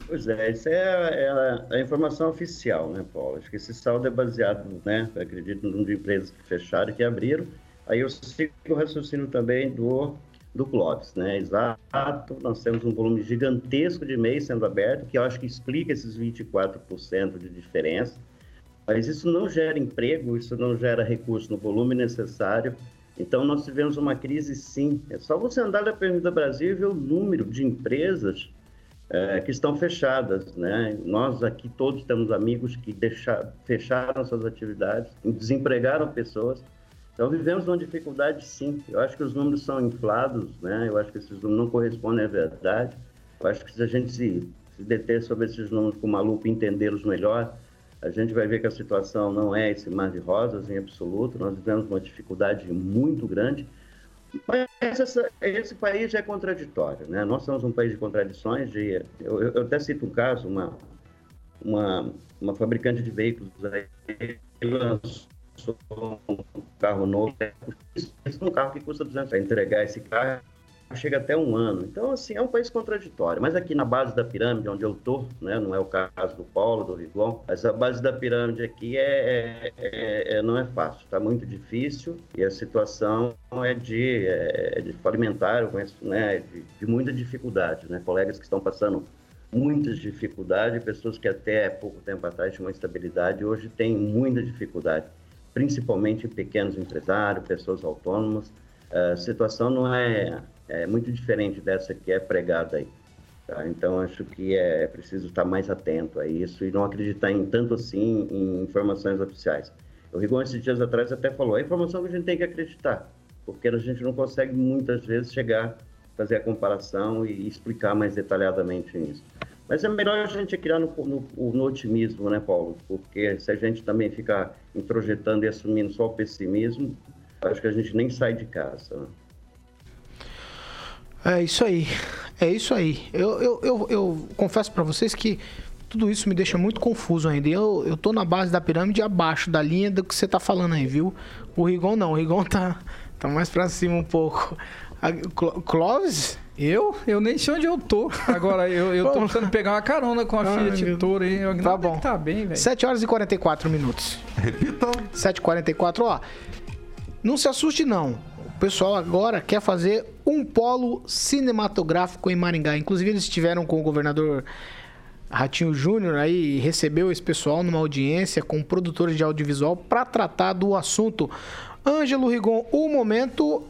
Pois é, essa é, a, é a, informação oficial, né, Paulo? Acho que esse saldo é baseado, né, acredito, no número de empresas que fecharam e que abriram. Aí eu sigo o raciocínio também do do Clóvis, né? Exato, nós temos um volume gigantesco de MEI sendo aberto, que eu acho que explica esses 24% de diferença, mas isso não gera emprego, isso não gera recurso no volume necessário. Então, nós tivemos uma crise, sim. É só você andar na Avenida Brasil e ver o número de empresas é, que estão fechadas, né? Nós aqui todos temos amigos que deixaram, fecharam suas atividades, desempregaram pessoas, então, vivemos uma dificuldade, sim. Eu acho que os números são inflados, né? Eu acho que esses números não correspondem à verdade. Eu acho que se a gente se, se deter sobre esses números com uma lupa e entendê-los melhor, a gente vai ver que a situação não é esse mar de rosas em absoluto. Nós vivemos uma dificuldade muito grande. Mas essa, esse país é contraditório, né? Nós somos um país de contradições. De, eu, eu até cito um caso, uma, uma, uma fabricante de veículos aí lançou um carro novo, um carro que custa 200 para entregar esse carro chega até um ano. Então, assim, é um país contraditório. Mas aqui na base da pirâmide, onde eu estou, né, não é o caso do Paulo, do Rigon, mas a base da pirâmide aqui é, é, é não é fácil, está muito difícil e a situação é de, é, de alimentar, eu conheço, né, de, de muita dificuldade, né, colegas que estão passando muitas dificuldades, pessoas que até pouco tempo atrás tinham uma estabilidade, hoje têm muita dificuldade principalmente pequenos empresários, pessoas autônomas. A situação não é, é muito diferente dessa que é pregada aí. Tá? Então, acho que é preciso estar mais atento a isso e não acreditar em tanto assim em informações oficiais. O Rigon, esses dias atrás, até falou: a informação que a gente tem que acreditar, porque a gente não consegue muitas vezes chegar, fazer a comparação e explicar mais detalhadamente isso. Mas é melhor a gente criar no, no, no, otimismo, né, Paulo? Porque se a gente também ficar introjetando e assumindo só o pessimismo, acho que a gente nem sai de casa. Né? É isso aí. É isso aí. Eu, eu, eu, eu confesso para vocês que tudo isso me deixa muito confuso ainda. Eu, eu tô na base da pirâmide abaixo da linha do que você tá falando aí, viu? O Rigon não. O Rigon tá, tá mais pra cima um pouco. A, Clóvis? Eu? Eu nem sei onde eu tô. Agora, eu, eu tô precisando pegar uma carona com a Ai, Fiat meu- Toro, hein? O Tá bom. Tá bem, velho. 7 horas e 44 minutos. Repita. 7h44, ó. Não se assuste, não. Pessoal agora quer fazer um polo cinematográfico em Maringá. Inclusive, eles estiveram com o governador Ratinho Júnior aí recebeu esse pessoal numa audiência com produtores de audiovisual para tratar do assunto. Ângelo Rigon, o momento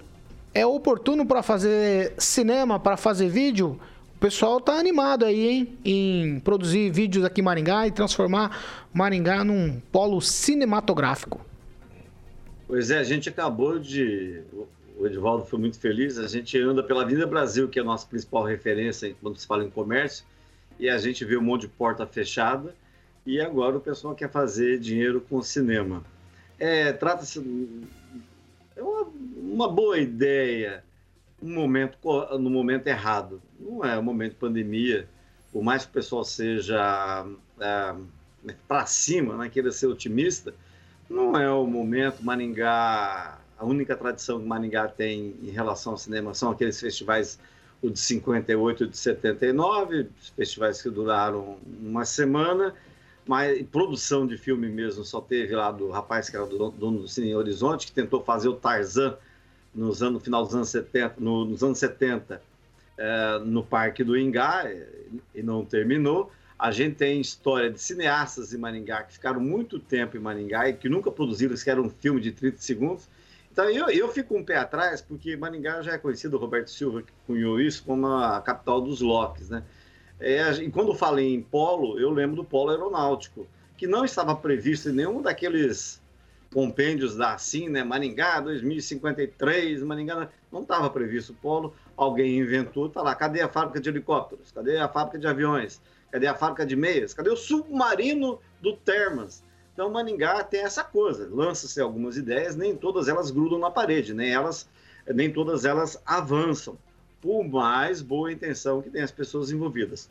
é oportuno para fazer cinema, para fazer vídeo? O pessoal tá animado aí, hein? Em produzir vídeos aqui em Maringá e transformar Maringá num polo cinematográfico. Pois é, a gente acabou de. O Edivaldo foi muito feliz. A gente anda pela Avenida Brasil, que é a nossa principal referência quando se fala em comércio, e a gente vê um monte de porta fechada. E agora o pessoal quer fazer dinheiro com cinema. É, trata-se. É uma, uma boa ideia no momento, no momento errado. Não é o momento de pandemia. Por mais que o pessoal seja para cima, né, queira ser otimista, não é o momento. Maringá, a única tradição que Maringá tem em relação ao cinema são aqueles festivais, o de 58 e o de 79, os festivais que duraram uma semana, mas produção de filme mesmo só teve lá do rapaz que era do dono do Cine Horizonte, que tentou fazer o Tarzan nos anos, no final dos anos 70, no- nos anos 70, eh, no Parque do Ingá, e não terminou. A gente tem história de cineastas em Maringá que ficaram muito tempo em Maringá e que nunca produziram sequer um filme de 30 segundos. Então eu, eu fico um pé atrás, porque Maringá já é conhecido, o Roberto Silva que cunhou isso, como a capital dos locks, né? É, e quando falei em polo, eu lembro do polo aeronáutico, que não estava previsto em nenhum daqueles compêndios da assim, né? Maringá 2053, Maringá não estava previsto o polo, alguém inventou, tá lá, cadê a fábrica de helicópteros? Cadê a fábrica de aviões? Cadê a fábrica de meias? Cadê o submarino do Termas? Então, Maningá tem essa coisa, lança-se algumas ideias, nem todas elas grudam na parede, nem, elas, nem todas elas avançam, por mais boa intenção que tem as pessoas envolvidas.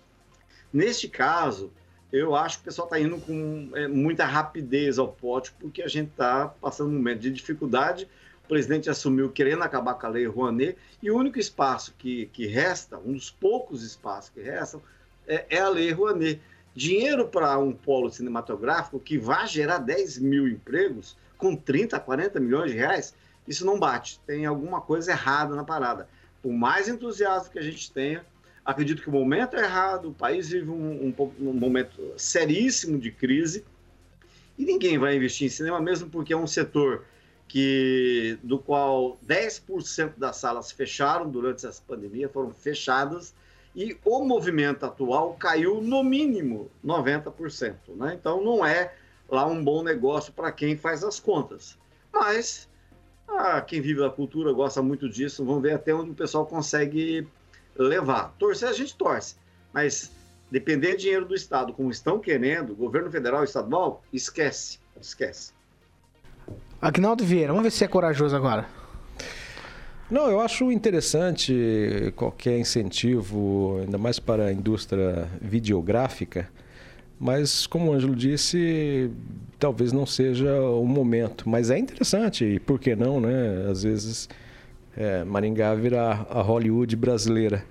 Neste caso, eu acho que o pessoal está indo com é, muita rapidez ao pote, porque a gente está passando um momento de dificuldade. O presidente assumiu querendo acabar com a lei Rouanet, e o único espaço que, que resta, um dos poucos espaços que restam, é, é a lei Rouanet. Dinheiro para um polo cinematográfico que vai gerar 10 mil empregos com 30, 40 milhões de reais, isso não bate. Tem alguma coisa errada na parada. Por mais entusiasmo que a gente tenha, acredito que o momento é errado, o país vive um, um, um momento seríssimo de crise e ninguém vai investir em cinema, mesmo porque é um setor que do qual 10% das salas fecharam durante essa pandemia, foram fechadas, e o movimento atual caiu no mínimo 90%. Né? Então não é lá um bom negócio para quem faz as contas. Mas ah, quem vive da cultura gosta muito disso, vamos ver até onde o pessoal consegue levar. Torcer a gente torce, mas depender de dinheiro do Estado, como estão querendo, governo federal estadual, esquece, esquece. Agnaldo Vieira, vamos ver se é corajoso agora. Não, eu acho interessante qualquer incentivo, ainda mais para a indústria videográfica, mas como o Ângelo disse, talvez não seja o momento. Mas é interessante, e por que não, né? Às vezes é, Maringá virar a Hollywood brasileira.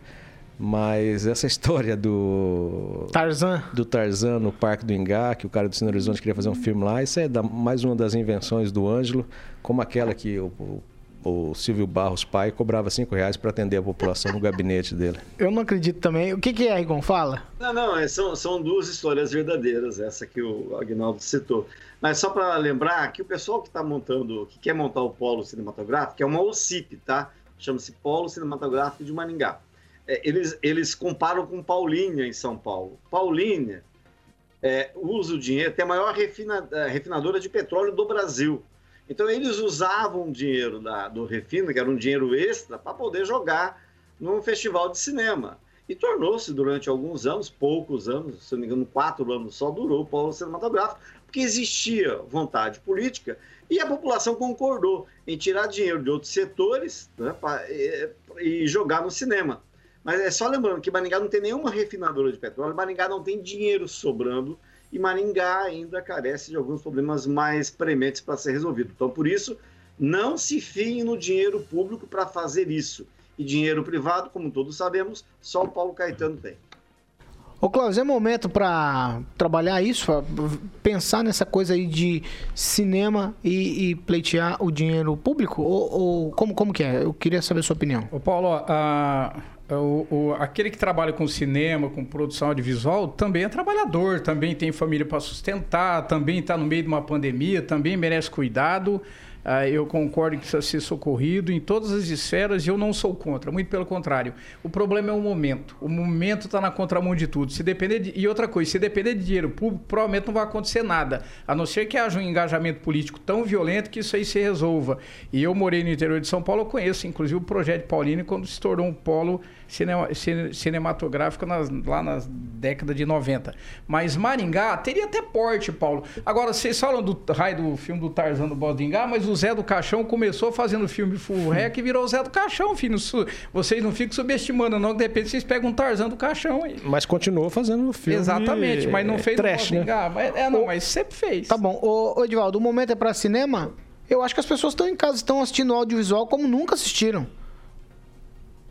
Mas essa história do Tarzan. do Tarzan no Parque do Ingá, que o cara do Cine Horizonte queria fazer um filme lá, isso é da- mais uma das invenções do Ângelo, como aquela que o, o- o Silvio Barros pai cobrava cinco reais para atender a população no gabinete dele. Eu não acredito também. O que, que é, Rigon? Fala. Não, não, é, são, são duas histórias verdadeiras, essa que o Agnaldo citou. Mas só para lembrar que o pessoal que está montando, que quer montar o polo cinematográfico, é uma OCIP, tá? Chama-se Polo Cinematográfico de Maringá. É, eles, eles comparam com Paulínia, em São Paulo. Paulínia é, usa o dinheiro, tem a maior refina- eh, refinadora de petróleo do Brasil. Então, eles usavam o dinheiro da, do refino, que era um dinheiro extra, para poder jogar num festival de cinema. E tornou-se, durante alguns anos, poucos anos, se não me engano, quatro anos só durou o polo cinematográfico, porque existia vontade política e a população concordou em tirar dinheiro de outros setores né, pra- e, e jogar no cinema. Mas é só lembrando que Maringá não tem nenhuma refinadora de petróleo, Maringá não tem dinheiro sobrando e Maringá ainda carece de alguns problemas mais prementes para ser resolvido. Então, por isso, não se fiem no dinheiro público para fazer isso. E dinheiro privado, como todos sabemos, só o Paulo Caetano tem. Ô Cláudio, é momento para trabalhar isso, pra pensar nessa coisa aí de cinema e, e pleitear o dinheiro público? Ou, ou, como, como que é? Eu queria saber a sua opinião. Ô Paulo, a, o, o, aquele que trabalha com cinema, com produção audiovisual, também é trabalhador, também tem família para sustentar, também está no meio de uma pandemia, também merece cuidado. Ah, eu concordo que precisa ser socorrido em todas as esferas e eu não sou contra, muito pelo contrário. O problema é o momento. O momento está na contramão de tudo. Se depender de... E outra coisa, se depender de dinheiro público, provavelmente não vai acontecer nada. A não ser que haja um engajamento político tão violento que isso aí se resolva. E eu morei no interior de São Paulo, eu conheço inclusive o projeto Paulino quando se tornou um polo cinema, cinematográfico nas, lá nas décadas de 90. Mas Maringá teria até porte, Paulo. Agora, vocês falam do raio do filme do Tarzan do Bodingá, mas o Zé do Caixão começou fazendo filme full rec e virou o Zé do Caixão, filho. Vocês não ficam subestimando, não, que de repente vocês pegam um Tarzan do Caixão aí. Mas continuou fazendo filme. Exatamente, mas não fez trash, o Bodingá. Né? É, não, mas sempre fez. Tá bom. Ô, ô Edivaldo, o momento é para cinema? Eu acho que as pessoas estão em casa, estão assistindo audiovisual como nunca assistiram.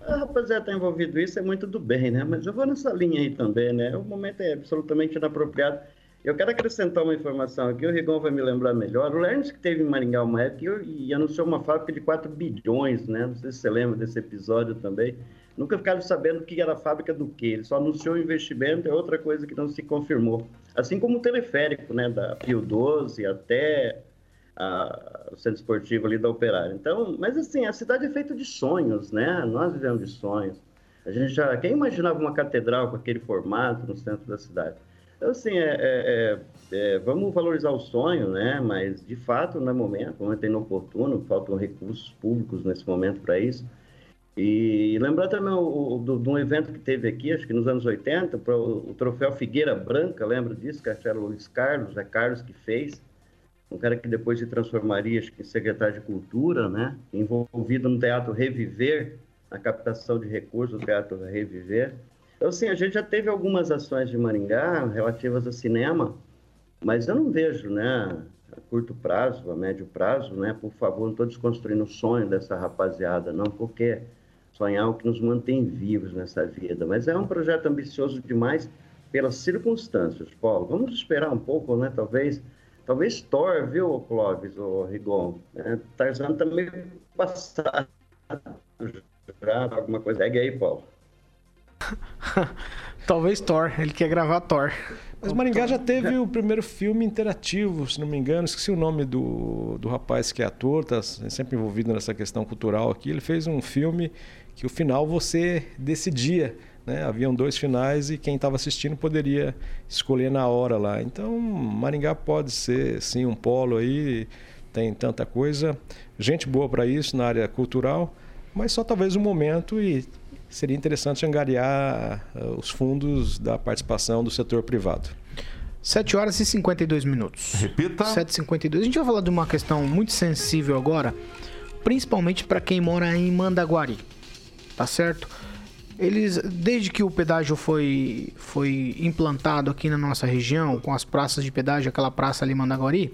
A rapaziada está envolvido isso é muito do bem, né? Mas eu vou nessa linha aí também, né? O momento é absolutamente inapropriado. Eu quero acrescentar uma informação aqui, o Rigon vai me lembrar melhor. O Lernes que teve em Maringá uma época e anunciou uma fábrica de 4 bilhões, né? Não sei se você lembra desse episódio também. Nunca ficaram sabendo o que era a fábrica do quê. Ele só anunciou o investimento, é outra coisa que não se confirmou. Assim como o teleférico, né? Da Pio 12 até a, o centro esportivo ali da Operária. Então, mas assim, a cidade é feita de sonhos, né? Nós vivemos de sonhos. A gente já, quem imaginava uma catedral com aquele formato no centro da cidade? Então, assim, é, é, é, é vamos valorizar o sonho, né? Mas, de fato, no momento, o momento é inoportuno, faltam recursos públicos nesse momento para isso. E lembrar também do, de um evento que teve aqui, acho que nos anos 80, pro, o troféu Figueira Branca, lembra disso? Que era o Luiz Carlos, é Carlos que fez um cara que depois se transformaria acho que, em secretário de Cultura, né? envolvido no Teatro Reviver, na captação de recursos do Teatro Reviver. Então, assim, a gente já teve algumas ações de Maringá relativas a cinema, mas eu não vejo, né, a curto prazo, a médio prazo, né, por favor, não estou desconstruindo o sonho dessa rapaziada, não, porque sonhar é o que nos mantém vivos nessa vida, mas é um projeto ambicioso demais pelas circunstâncias, Paulo. Vamos esperar um pouco, né, talvez Talvez Thor, viu, Clóvis, o Rigon? É, Tarzan tá meio passado já, alguma coisa. Segue aí, Paulo. Talvez Thor, ele quer gravar Thor. Mas Maringá já teve o primeiro filme interativo, se não me engano. Esqueci o nome do, do rapaz que é ator, está sempre envolvido nessa questão cultural aqui. Ele fez um filme que o final você decidia né? Haviam dois finais e quem estava assistindo poderia escolher na hora lá. Então, Maringá pode ser, sim, um polo aí, tem tanta coisa. Gente boa para isso na área cultural, mas só talvez um momento e seria interessante angariar uh, os fundos da participação do setor privado. 7 horas e 52 minutos. Repita. 7h52. A gente vai falar de uma questão muito sensível agora, principalmente para quem mora em Mandaguari. Tá certo? Eles, desde que o pedágio foi, foi implantado aqui na nossa região, com as praças de pedágio, aquela praça ali Mandaguari,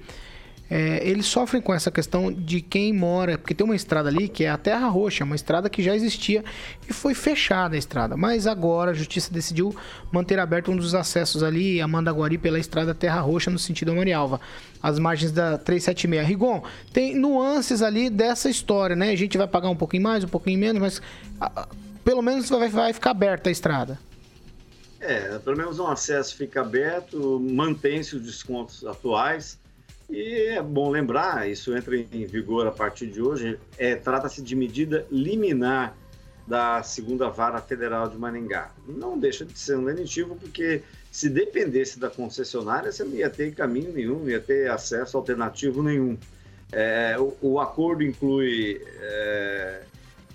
é, eles sofrem com essa questão de quem mora, porque tem uma estrada ali que é a Terra Roxa, uma estrada que já existia e foi fechada a estrada. Mas agora a justiça decidiu manter aberto um dos acessos ali a Mandaguari pela estrada Terra Roxa no sentido Marialva, as margens da 376. Rigon, tem nuances ali dessa história, né? A gente vai pagar um pouquinho mais, um pouquinho menos, mas pelo menos vai, vai ficar aberta a estrada. É, pelo menos um acesso fica aberto, mantém-se os descontos atuais. E é bom lembrar, isso entra em vigor a partir de hoje, é, trata-se de medida liminar da segunda vara federal de Maringá. Não deixa de ser um lenitivo, porque se dependesse da concessionária, você não ia ter caminho nenhum, não ia ter acesso alternativo nenhum. É, o, o, acordo inclui é,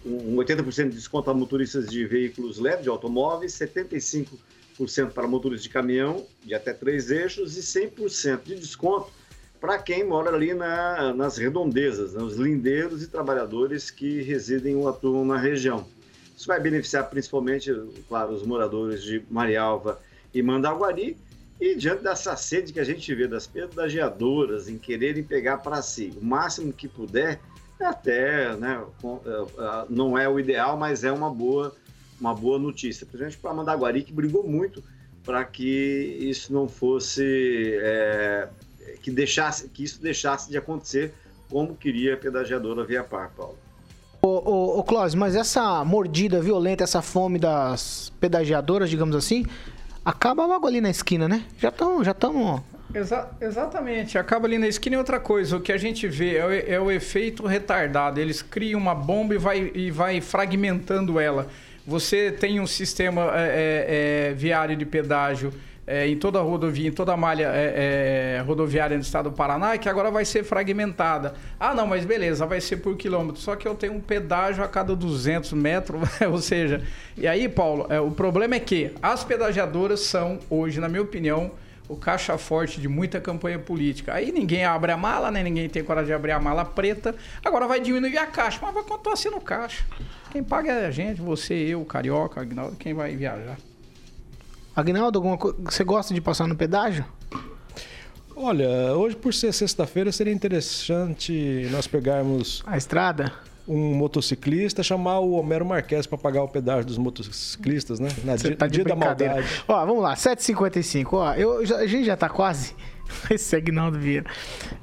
um 80% de desconto para motoristas de veículos leves, de automóveis, 75% para motoristas de caminhão de até três eixos e 100% de desconto para quem mora ali na, nas redondezas, né, os lindeiros e trabalhadores que residem ou atuam na região. Isso vai beneficiar principalmente, claro, os moradores de Marialva e Mandaguari, e diante dessa sede que a gente vê das pedagiadoras em quererem pegar para si o máximo que puder, até, né, não é o ideal, mas é uma boa, uma boa notícia. Principalmente para Mandaguari, que brigou muito para que isso não fosse, é, que, deixasse, que isso deixasse de acontecer como queria a pedagiadora Via Par, Paulo. Ô, ô, ô mas essa mordida violenta, essa fome das pedagiadoras, digamos assim, acaba logo ali na esquina, né? Já estão, já estão. Exa exatamente, acaba ali na esquina e outra coisa, o que a gente vê é o, é o efeito retardado. Eles criam uma bomba e vai, e vai fragmentando ela. Você tem um sistema é, é, é viário de pedágio é, em toda a rodovia, em toda a malha é, rodoviária do estado do Paraná, que agora vai ser fragmentada. Ah, não, mas beleza, vai ser por quilômetro. Só que eu tenho um pedágio a cada 200 metros, ou seja... E aí, Paulo, o problema é que as pedagiadoras são, hoje, na minha opinião, o caixa forte de muita campanha política. Aí ninguém abre a mala, né? Ninguém tem coragem de abrir a mala preta. Agora vai diminuir a caixa, mas vai continuar sendo caixa. Quem paga é a gente, você, eu, Carioca, Agnaldo, quem vai viajar. Agnaldo, alguma co... você gosta de passar no pedágio? Olha, hoje por ser sexta-feira seria interessante nós pegarmos a estrada um motociclista chamar o Homero Marques para pagar o pedágio dos motociclistas, né? Na dia, tá dia da maldade. Ó, vamos lá, 7h55. Ó, eu, a gente já tá quase esse é Agnaldo Vieira.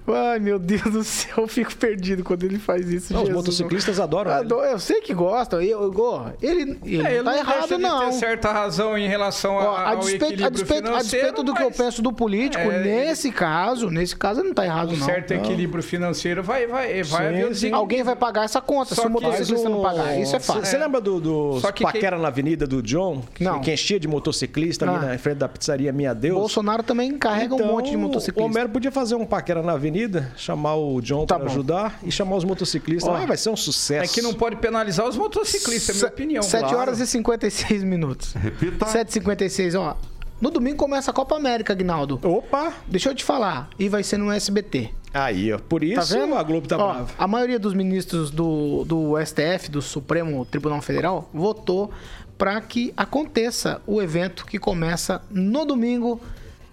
Ai, meu Deus do céu, eu fico perdido quando ele faz isso. Não, os motociclistas adoram. Adoro, eu sei que gostam. Eu, eu, ele ele, é, ele não tá errado, não. tem certa razão em relação Ó, a, ao equilíbrio a despeito, a despeito do mas... que eu penso do político, é, nesse caso, nesse caso ele não tá errado, um não. certo não. equilíbrio financeiro vai, vai, vai haver... Sim. Alguém vai pagar essa conta Só se o motociclista não pagar. Isso é fato. Você lembra do, do Só que paquera que... na avenida do John? Que, não. Que enchia de motociclista ali ah. na frente da pizzaria Minha Deus? Bolsonaro também carrega um monte de motociclista. O Homero podia fazer um paquera na avenida, chamar o John tá para ajudar e chamar os motociclistas. Ah, vai ser um sucesso. É que não pode penalizar os motociclistas, é minha opinião. 7 claro. horas e 56 minutos. Repita. 7h56, ó. No domingo começa a Copa América, Agnaldo. Opa! Deixa eu te falar. E vai ser no SBT. Aí, ó. Por isso tá a Globo tá ó, brava. A maioria dos ministros do, do STF, do Supremo Tribunal Federal, votou para que aconteça o evento que começa no domingo,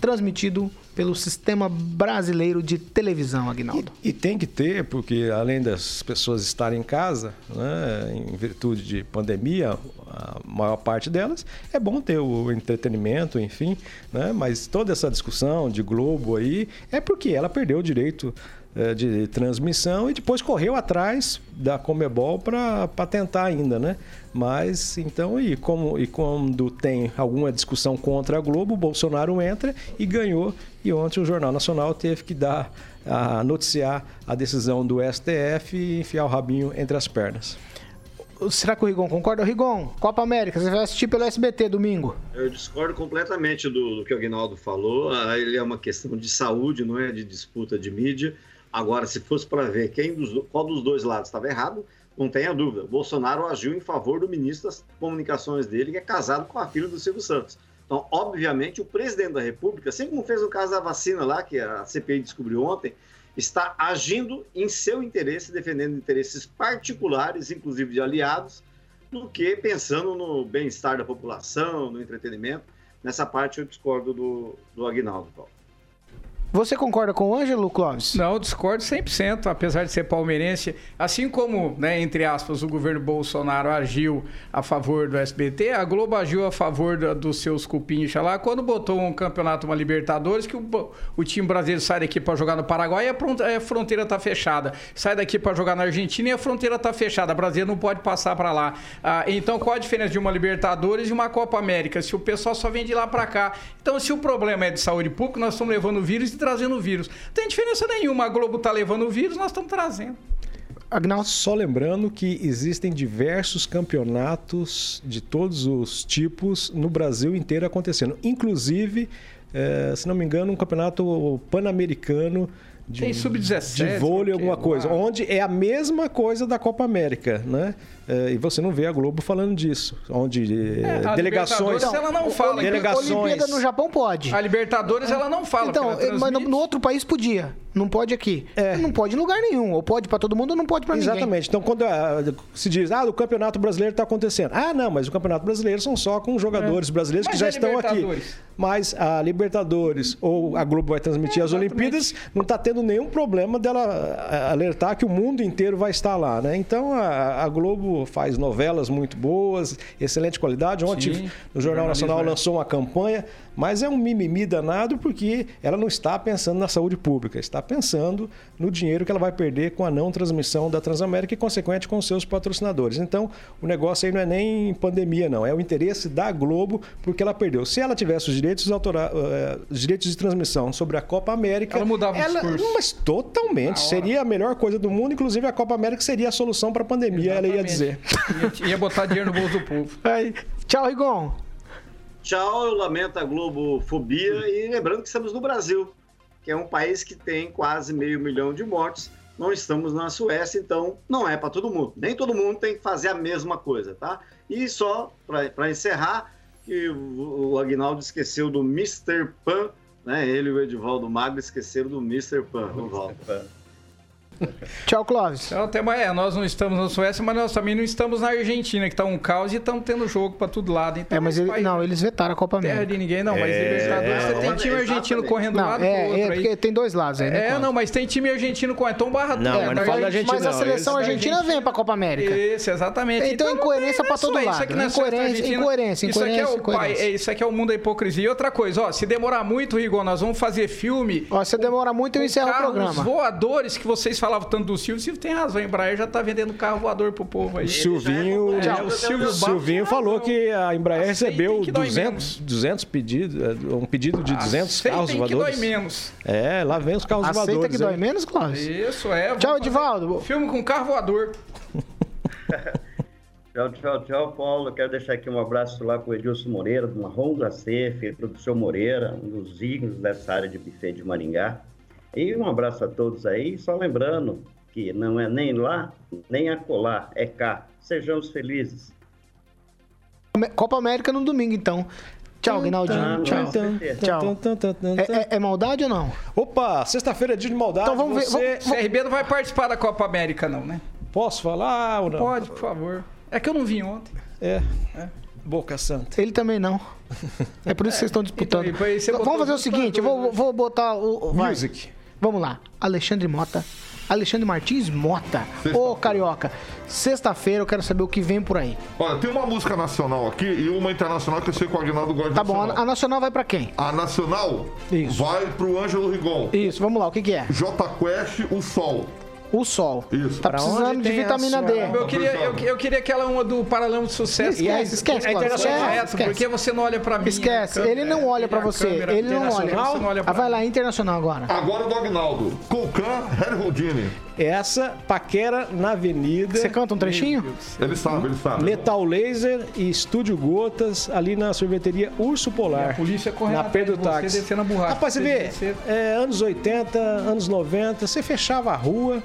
transmitido pelo sistema brasileiro de televisão, Agnaldo. E, e, tem que ter, porque além das pessoas estarem em casa, né, em virtude de pandemia, a maior parte delas, é bom ter o entretenimento, enfim, né, mas toda essa discussão de Globo aí é porque ela perdeu o direito de transmissão e depois correu atrás da Comebol para tentar ainda, né? Mas então, e, como, e quando tem alguma discussão contra a Globo, o Bolsonaro entra e ganhou. E ontem o Jornal Nacional teve que dar a noticiar a decisão do STF e enfiar o rabinho entre as pernas. Será que o Rigon concorda? Rigon, Copa América, você vai assistir pelo SBT domingo? Eu discordo completamente do, do que o Aguinaldo falou. Ah, ele é uma questão de saúde, não é de disputa de mídia. Agora, se fosse para ver quem dos, qual dos dois lados estava errado, não tenha dúvida. Bolsonaro agiu em favor do ministro das comunicações dele, que é casado com a filha do Silvio Santos. Então, obviamente, o presidente da República, assim como fez o caso da vacina lá, que a CPI descobriu ontem, está agindo em seu interesse, defendendo interesses particulares, inclusive de aliados, do que pensando no bem-estar da população, no entretenimento. Nessa parte eu discordo do, do Aguinaldo, Paulo. Você concorda com o Ângelo, Clóvis? Não, discordo 100%, apesar de ser palmeirense. Assim como, né, entre aspas, o governo Bolsonaro agiu a favor do SBT, a Globo agiu a favor do, dos seus cupinhos lá, quando botou um campeonato, uma Libertadores, que o, o time brasileiro sai daqui para jogar no Paraguai e a, a fronteira está fechada. Sai daqui para jogar na Argentina e a fronteira está fechada. O Brasil não pode passar para lá. Ah, então, qual a diferença de uma Libertadores e uma Copa América? Se o pessoal só vem de lá para cá. Então, se o problema é de saúde pública, nós estamos levando o vírus e trazendo o vírus. Não tem diferença nenhuma. A Globo está levando o vírus, nós estamos trazendo. Agnaldo. Só lembrando que existem diversos campeonatos de todos os tipos no Brasil inteiro acontecendo. Inclusive, é, se não me engano, um campeonato pan-americano de, Tem sub-17. De vôlei, alguma coisa. Onde é a mesma coisa da Copa América, né? É, e você não vê a Globo falando disso, onde é, a delegações, Libertadores, ela não fala. delegações, Olimpíada no Japão pode. A Libertadores ela não fala. Então, ela mas no, no outro país podia. Não pode aqui. É. Não pode em lugar nenhum. Ou pode pra todo mundo ou não pode pra ninguém. Exatamente. Então, quando ah, se diz, ah, o Campeonato Brasileiro está acontecendo. Ah, não, mas o Campeonato Brasileiro são só com jogadores brasileiros Mas que já a estão aqui. Mas a Libertadores ou a Globo vai transmitir as Olimpíadas, não está tendo nenhum problema dela ah, alertar que o mundo inteiro vai estar lá, né? Então, a, a Globo faz novelas muito boas, excelente qualidade. Ontem, Sim, no Jornal Nacional, é. lançou uma campanha, mas é um mimimi danado porque ela não está pensando na saúde pública, está pensando no dinheiro que ela vai perder com a não transmissão da Transamérica e, consequente, com seus patrocinadores. Então, o negócio aí não é nem pandemia, não. É o interesse da Globo, porque ela perdeu. Se ela tivesse os direitos, autora... eh, os direitos de transmissão sobre a Copa América... Ela mudava o discurso. Mas totalmente. Seria a melhor coisa do mundo. Inclusive, a Copa América seria a solução para a pandemia, ela ia dizer. Exatamente. Ia, ia botar dinheiro no bolso do povo. Aí. Tchau, Rigon. Tchau, eu lamento a globofobia e lembrando que estamos no Brasil, que é um país que tem quase meio milhão de mortes. Não estamos na Suécia, então não é para todo mundo. Nem todo mundo tem que fazer a mesma coisa, tá? E só para encerrar, que o, Agnaldo esqueceu do Mr. Pan, né? Ele e o Edivaldo Magro esqueceram do Mr. Pan. Não volta. Tchau, Clóvis. Então, até mais, é, nós não estamos na Suécia, mas nós também não estamos na Argentina, que tá um caos e estamos tendo jogo para todo lado. Então, É, mas ele, país não, eles vetaram a Copa Terra América. de ninguém, não, mas Libertadores você tem time argentino exatamente. correndo um Não, lado pro é, outro é aí. porque tem dois lados aí, né? É, não, mas tem time argentino correndo. Então barra Não, tudo. mas não Mas fala da a gente- Argentina, Mas a não. seleção Eles- argentina vem pra Copa América. Isso, exatamente. Então, não incoerência pra todo lado. Isso aqui não é Incoerência, incoerência, Isso aqui é o incoerência, pai, incoerência. é, isso aqui é o mundo da hipocrisia. E outra coisa, ó, se demorar muito, Rigon, nós vamos fazer filme. Ó, se demora muito, eu encerro o programa. voadores que vocês falavam tanto do Silvio. O Silvio tem razão, a Embraer já tá vendendo carro voador pro povo aí. O Silvinho, é É, o Silvio Silvinho Barros falou que a Embraer Aceitem recebeu que dói 200, 200 pedidos, eh, um pedido de 200 carros Aceitem que voadores. dói menos. É, lá vem os carros Aceita voadores. que dói hein? menos, Clóvis? Isso, é. Tchau, Edivaldo. Filme com carro voador. Tchau, tchau, tchau, Paulo. Quero deixar aqui um abraço lá para o Edilson Moreira, do Marrom Glacê, filho do seu Moreira, um dos ícones dessa área de buffet de Maringá. E um abraço a todos aí, só lembrando que não é nem lá, nem acolá, é cá. Sejamos felizes. Copa América no domingo, então. Tchau, Guinaldinho. Tchau. certeza. Tchau. É, é- é maldade ou não? Opa, sexta-feira é dia de maldade. Então vamos ver- você... CRB não vai participar da Copa América, não, né? Posso falar ou não? Pode, por favor. É que eu não vim ontem. É. Boca Santa. Ele também não. É por isso que vocês estão disputando. Então, e você botou Vamos fazer o seguinte, eu vou, lutadores vou botar o... o- vai. Music. Vamos lá. Alexandre Mota. Alexandre Martins Mota. Ô, Carioca. Sexta-feira eu quero saber o que vem por aí. Olha, tem uma música nacional aqui e uma internacional que eu sei que o Aguinaldo gosta Tá bom, nacional. a Nacional vai pra quem? A nacional Isso. vai pro Ângelo Rigon. Isso, vamos lá, o que que é? J Quest, o Sol. O Sol. Isso. Tá Pra precisando onde de vitamina D. Eu queria, eu, eu queria aquela uma do Paralama de Sucesso. Esquece, esquece, É internacional, Esquece, reto, esquece. porque você não olha pra mim. Esquece, ele não olha pra você, ele não olha. internacional, Você não olha Ah, vai lá, internacional agora. Agora do Agnaldo. Colcan, Harry Houdini. Essa, paquera na avenida. Você canta um trechinho? Ele sabe, ele sabe. Metal Laser e Estúdio Gotas, ali na sorveteria Urso Polar. E a polícia correndo Na Pedro de você, Táxi. descendo a borracha. Rapaz, você Você vê, descer. é, anos 80, anos 90, você fechava a rua,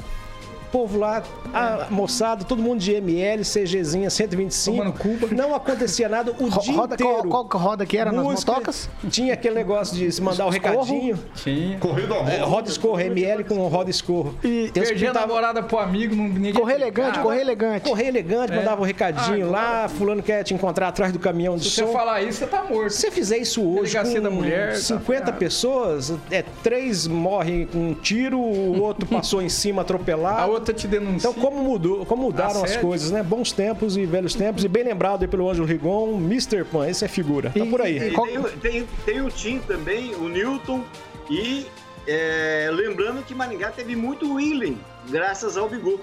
povo lá, a moçada, todo mundo de ML, CGzinha 125. Tomando Cuba. Não acontecia nada o Ro- dia roda, inteiro. qual, qual que roda que era nas Música, motocas? Tinha aquele negócio de se mandar o Escorro. recadinho. Tinha. Corrida ao É, roda escorro, ML com roda escorro. E Perdi a namorada pro amigo, não ninguém correr elegante, Ah, correr elegante. Correio elegante, mandava um recadinho Ah, lá, fulano quer te encontrar atrás do caminhão de Se você som. falar isso, você tá morto. Se você fizer isso hoje Delegacia com da mulher, tá 50 ferrado. pessoas, é, três morrem com um tiro, o outro passou em cima A atropelado. Outra te denuncia. Então, como mudou, como mudaram as Assédio. coisas, né? Bons tempos e velhos tempos. E bem lembrado aí pelo Ângelo Rigon, Mr. Pan, esse é figura. Tá por aí. E tem, o- tem, tem o Tim também, o Newton, e é, lembrando que Maringá teve muito Willing, graças ao Bigu.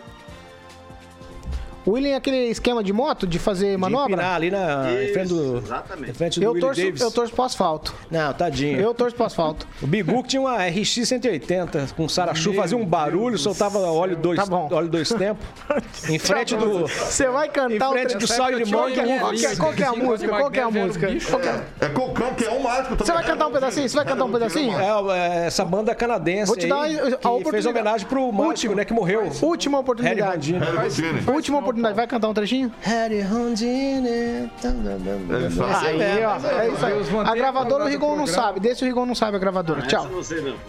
O William é aquele esquema de moto, de fazer De manobra? empinar ali na em frente do, exatamente. em frente do Eu Willie torço, Davis. eu torço pro asfalto. Não, tadinho. Eu torço pro asfalto. O Bigu que tinha uma RX 180 com Sarachu, fazia um barulho, Deus soltava óleo dois, Tá bom. óleo dois tempos. em frente do. Você vai Em cantar o frente tre- do sal e tinha que é Qual que é- é a música? de Qual que é a Maguire, música? o é- É Colcan, que é um mágico também. Você vai cantar um pedacinho? Você vai cantar um pedacinho? É, é, essa banda canadense Vou te dar a que oportunidade. fez homenagem pro Mágico, Último. né, que morreu. Última oportunidade. Última o oportunidade. Vai cantar um trechinho? Sabe. Aí, ó. É isso aí. A gravadora o Rigon não sabe. Desse o Rigon não sabe a gravadora. Tchau. Não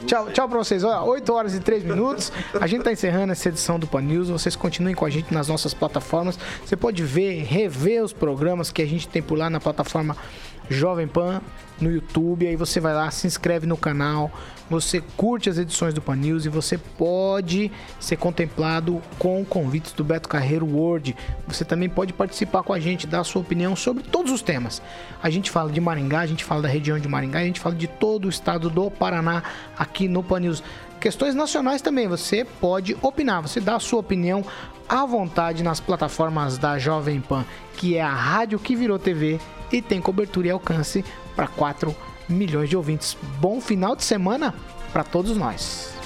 Tchau, tchau pra vocês. Olha, 8 horas e 3 minutos. A gente tá encerrando essa edição do Pan News. Vocês continuem com a gente nas nossas plataformas. Você pode ver, rever os programas que a gente tem por lá na plataforma Jovem Pan no YouTube. Aí você vai lá, se inscreve no canal. Você curte as edições do Pan News e você pode ser contemplado com convites do Beto Carreiro World. Você também pode participar com a gente, dar a sua opinião sobre todos os temas. A gente fala de Maringá, a gente fala da região de Maringá, a gente fala de todo o estado do Paraná aqui no Pan News. Questões nacionais também, você pode opinar, você dá a sua opinião à vontade nas plataformas da Jovem Pan, que é a rádio que virou TV e tem cobertura e alcance para 4 milhões de ouvintes. Bom final de semana para todos nós.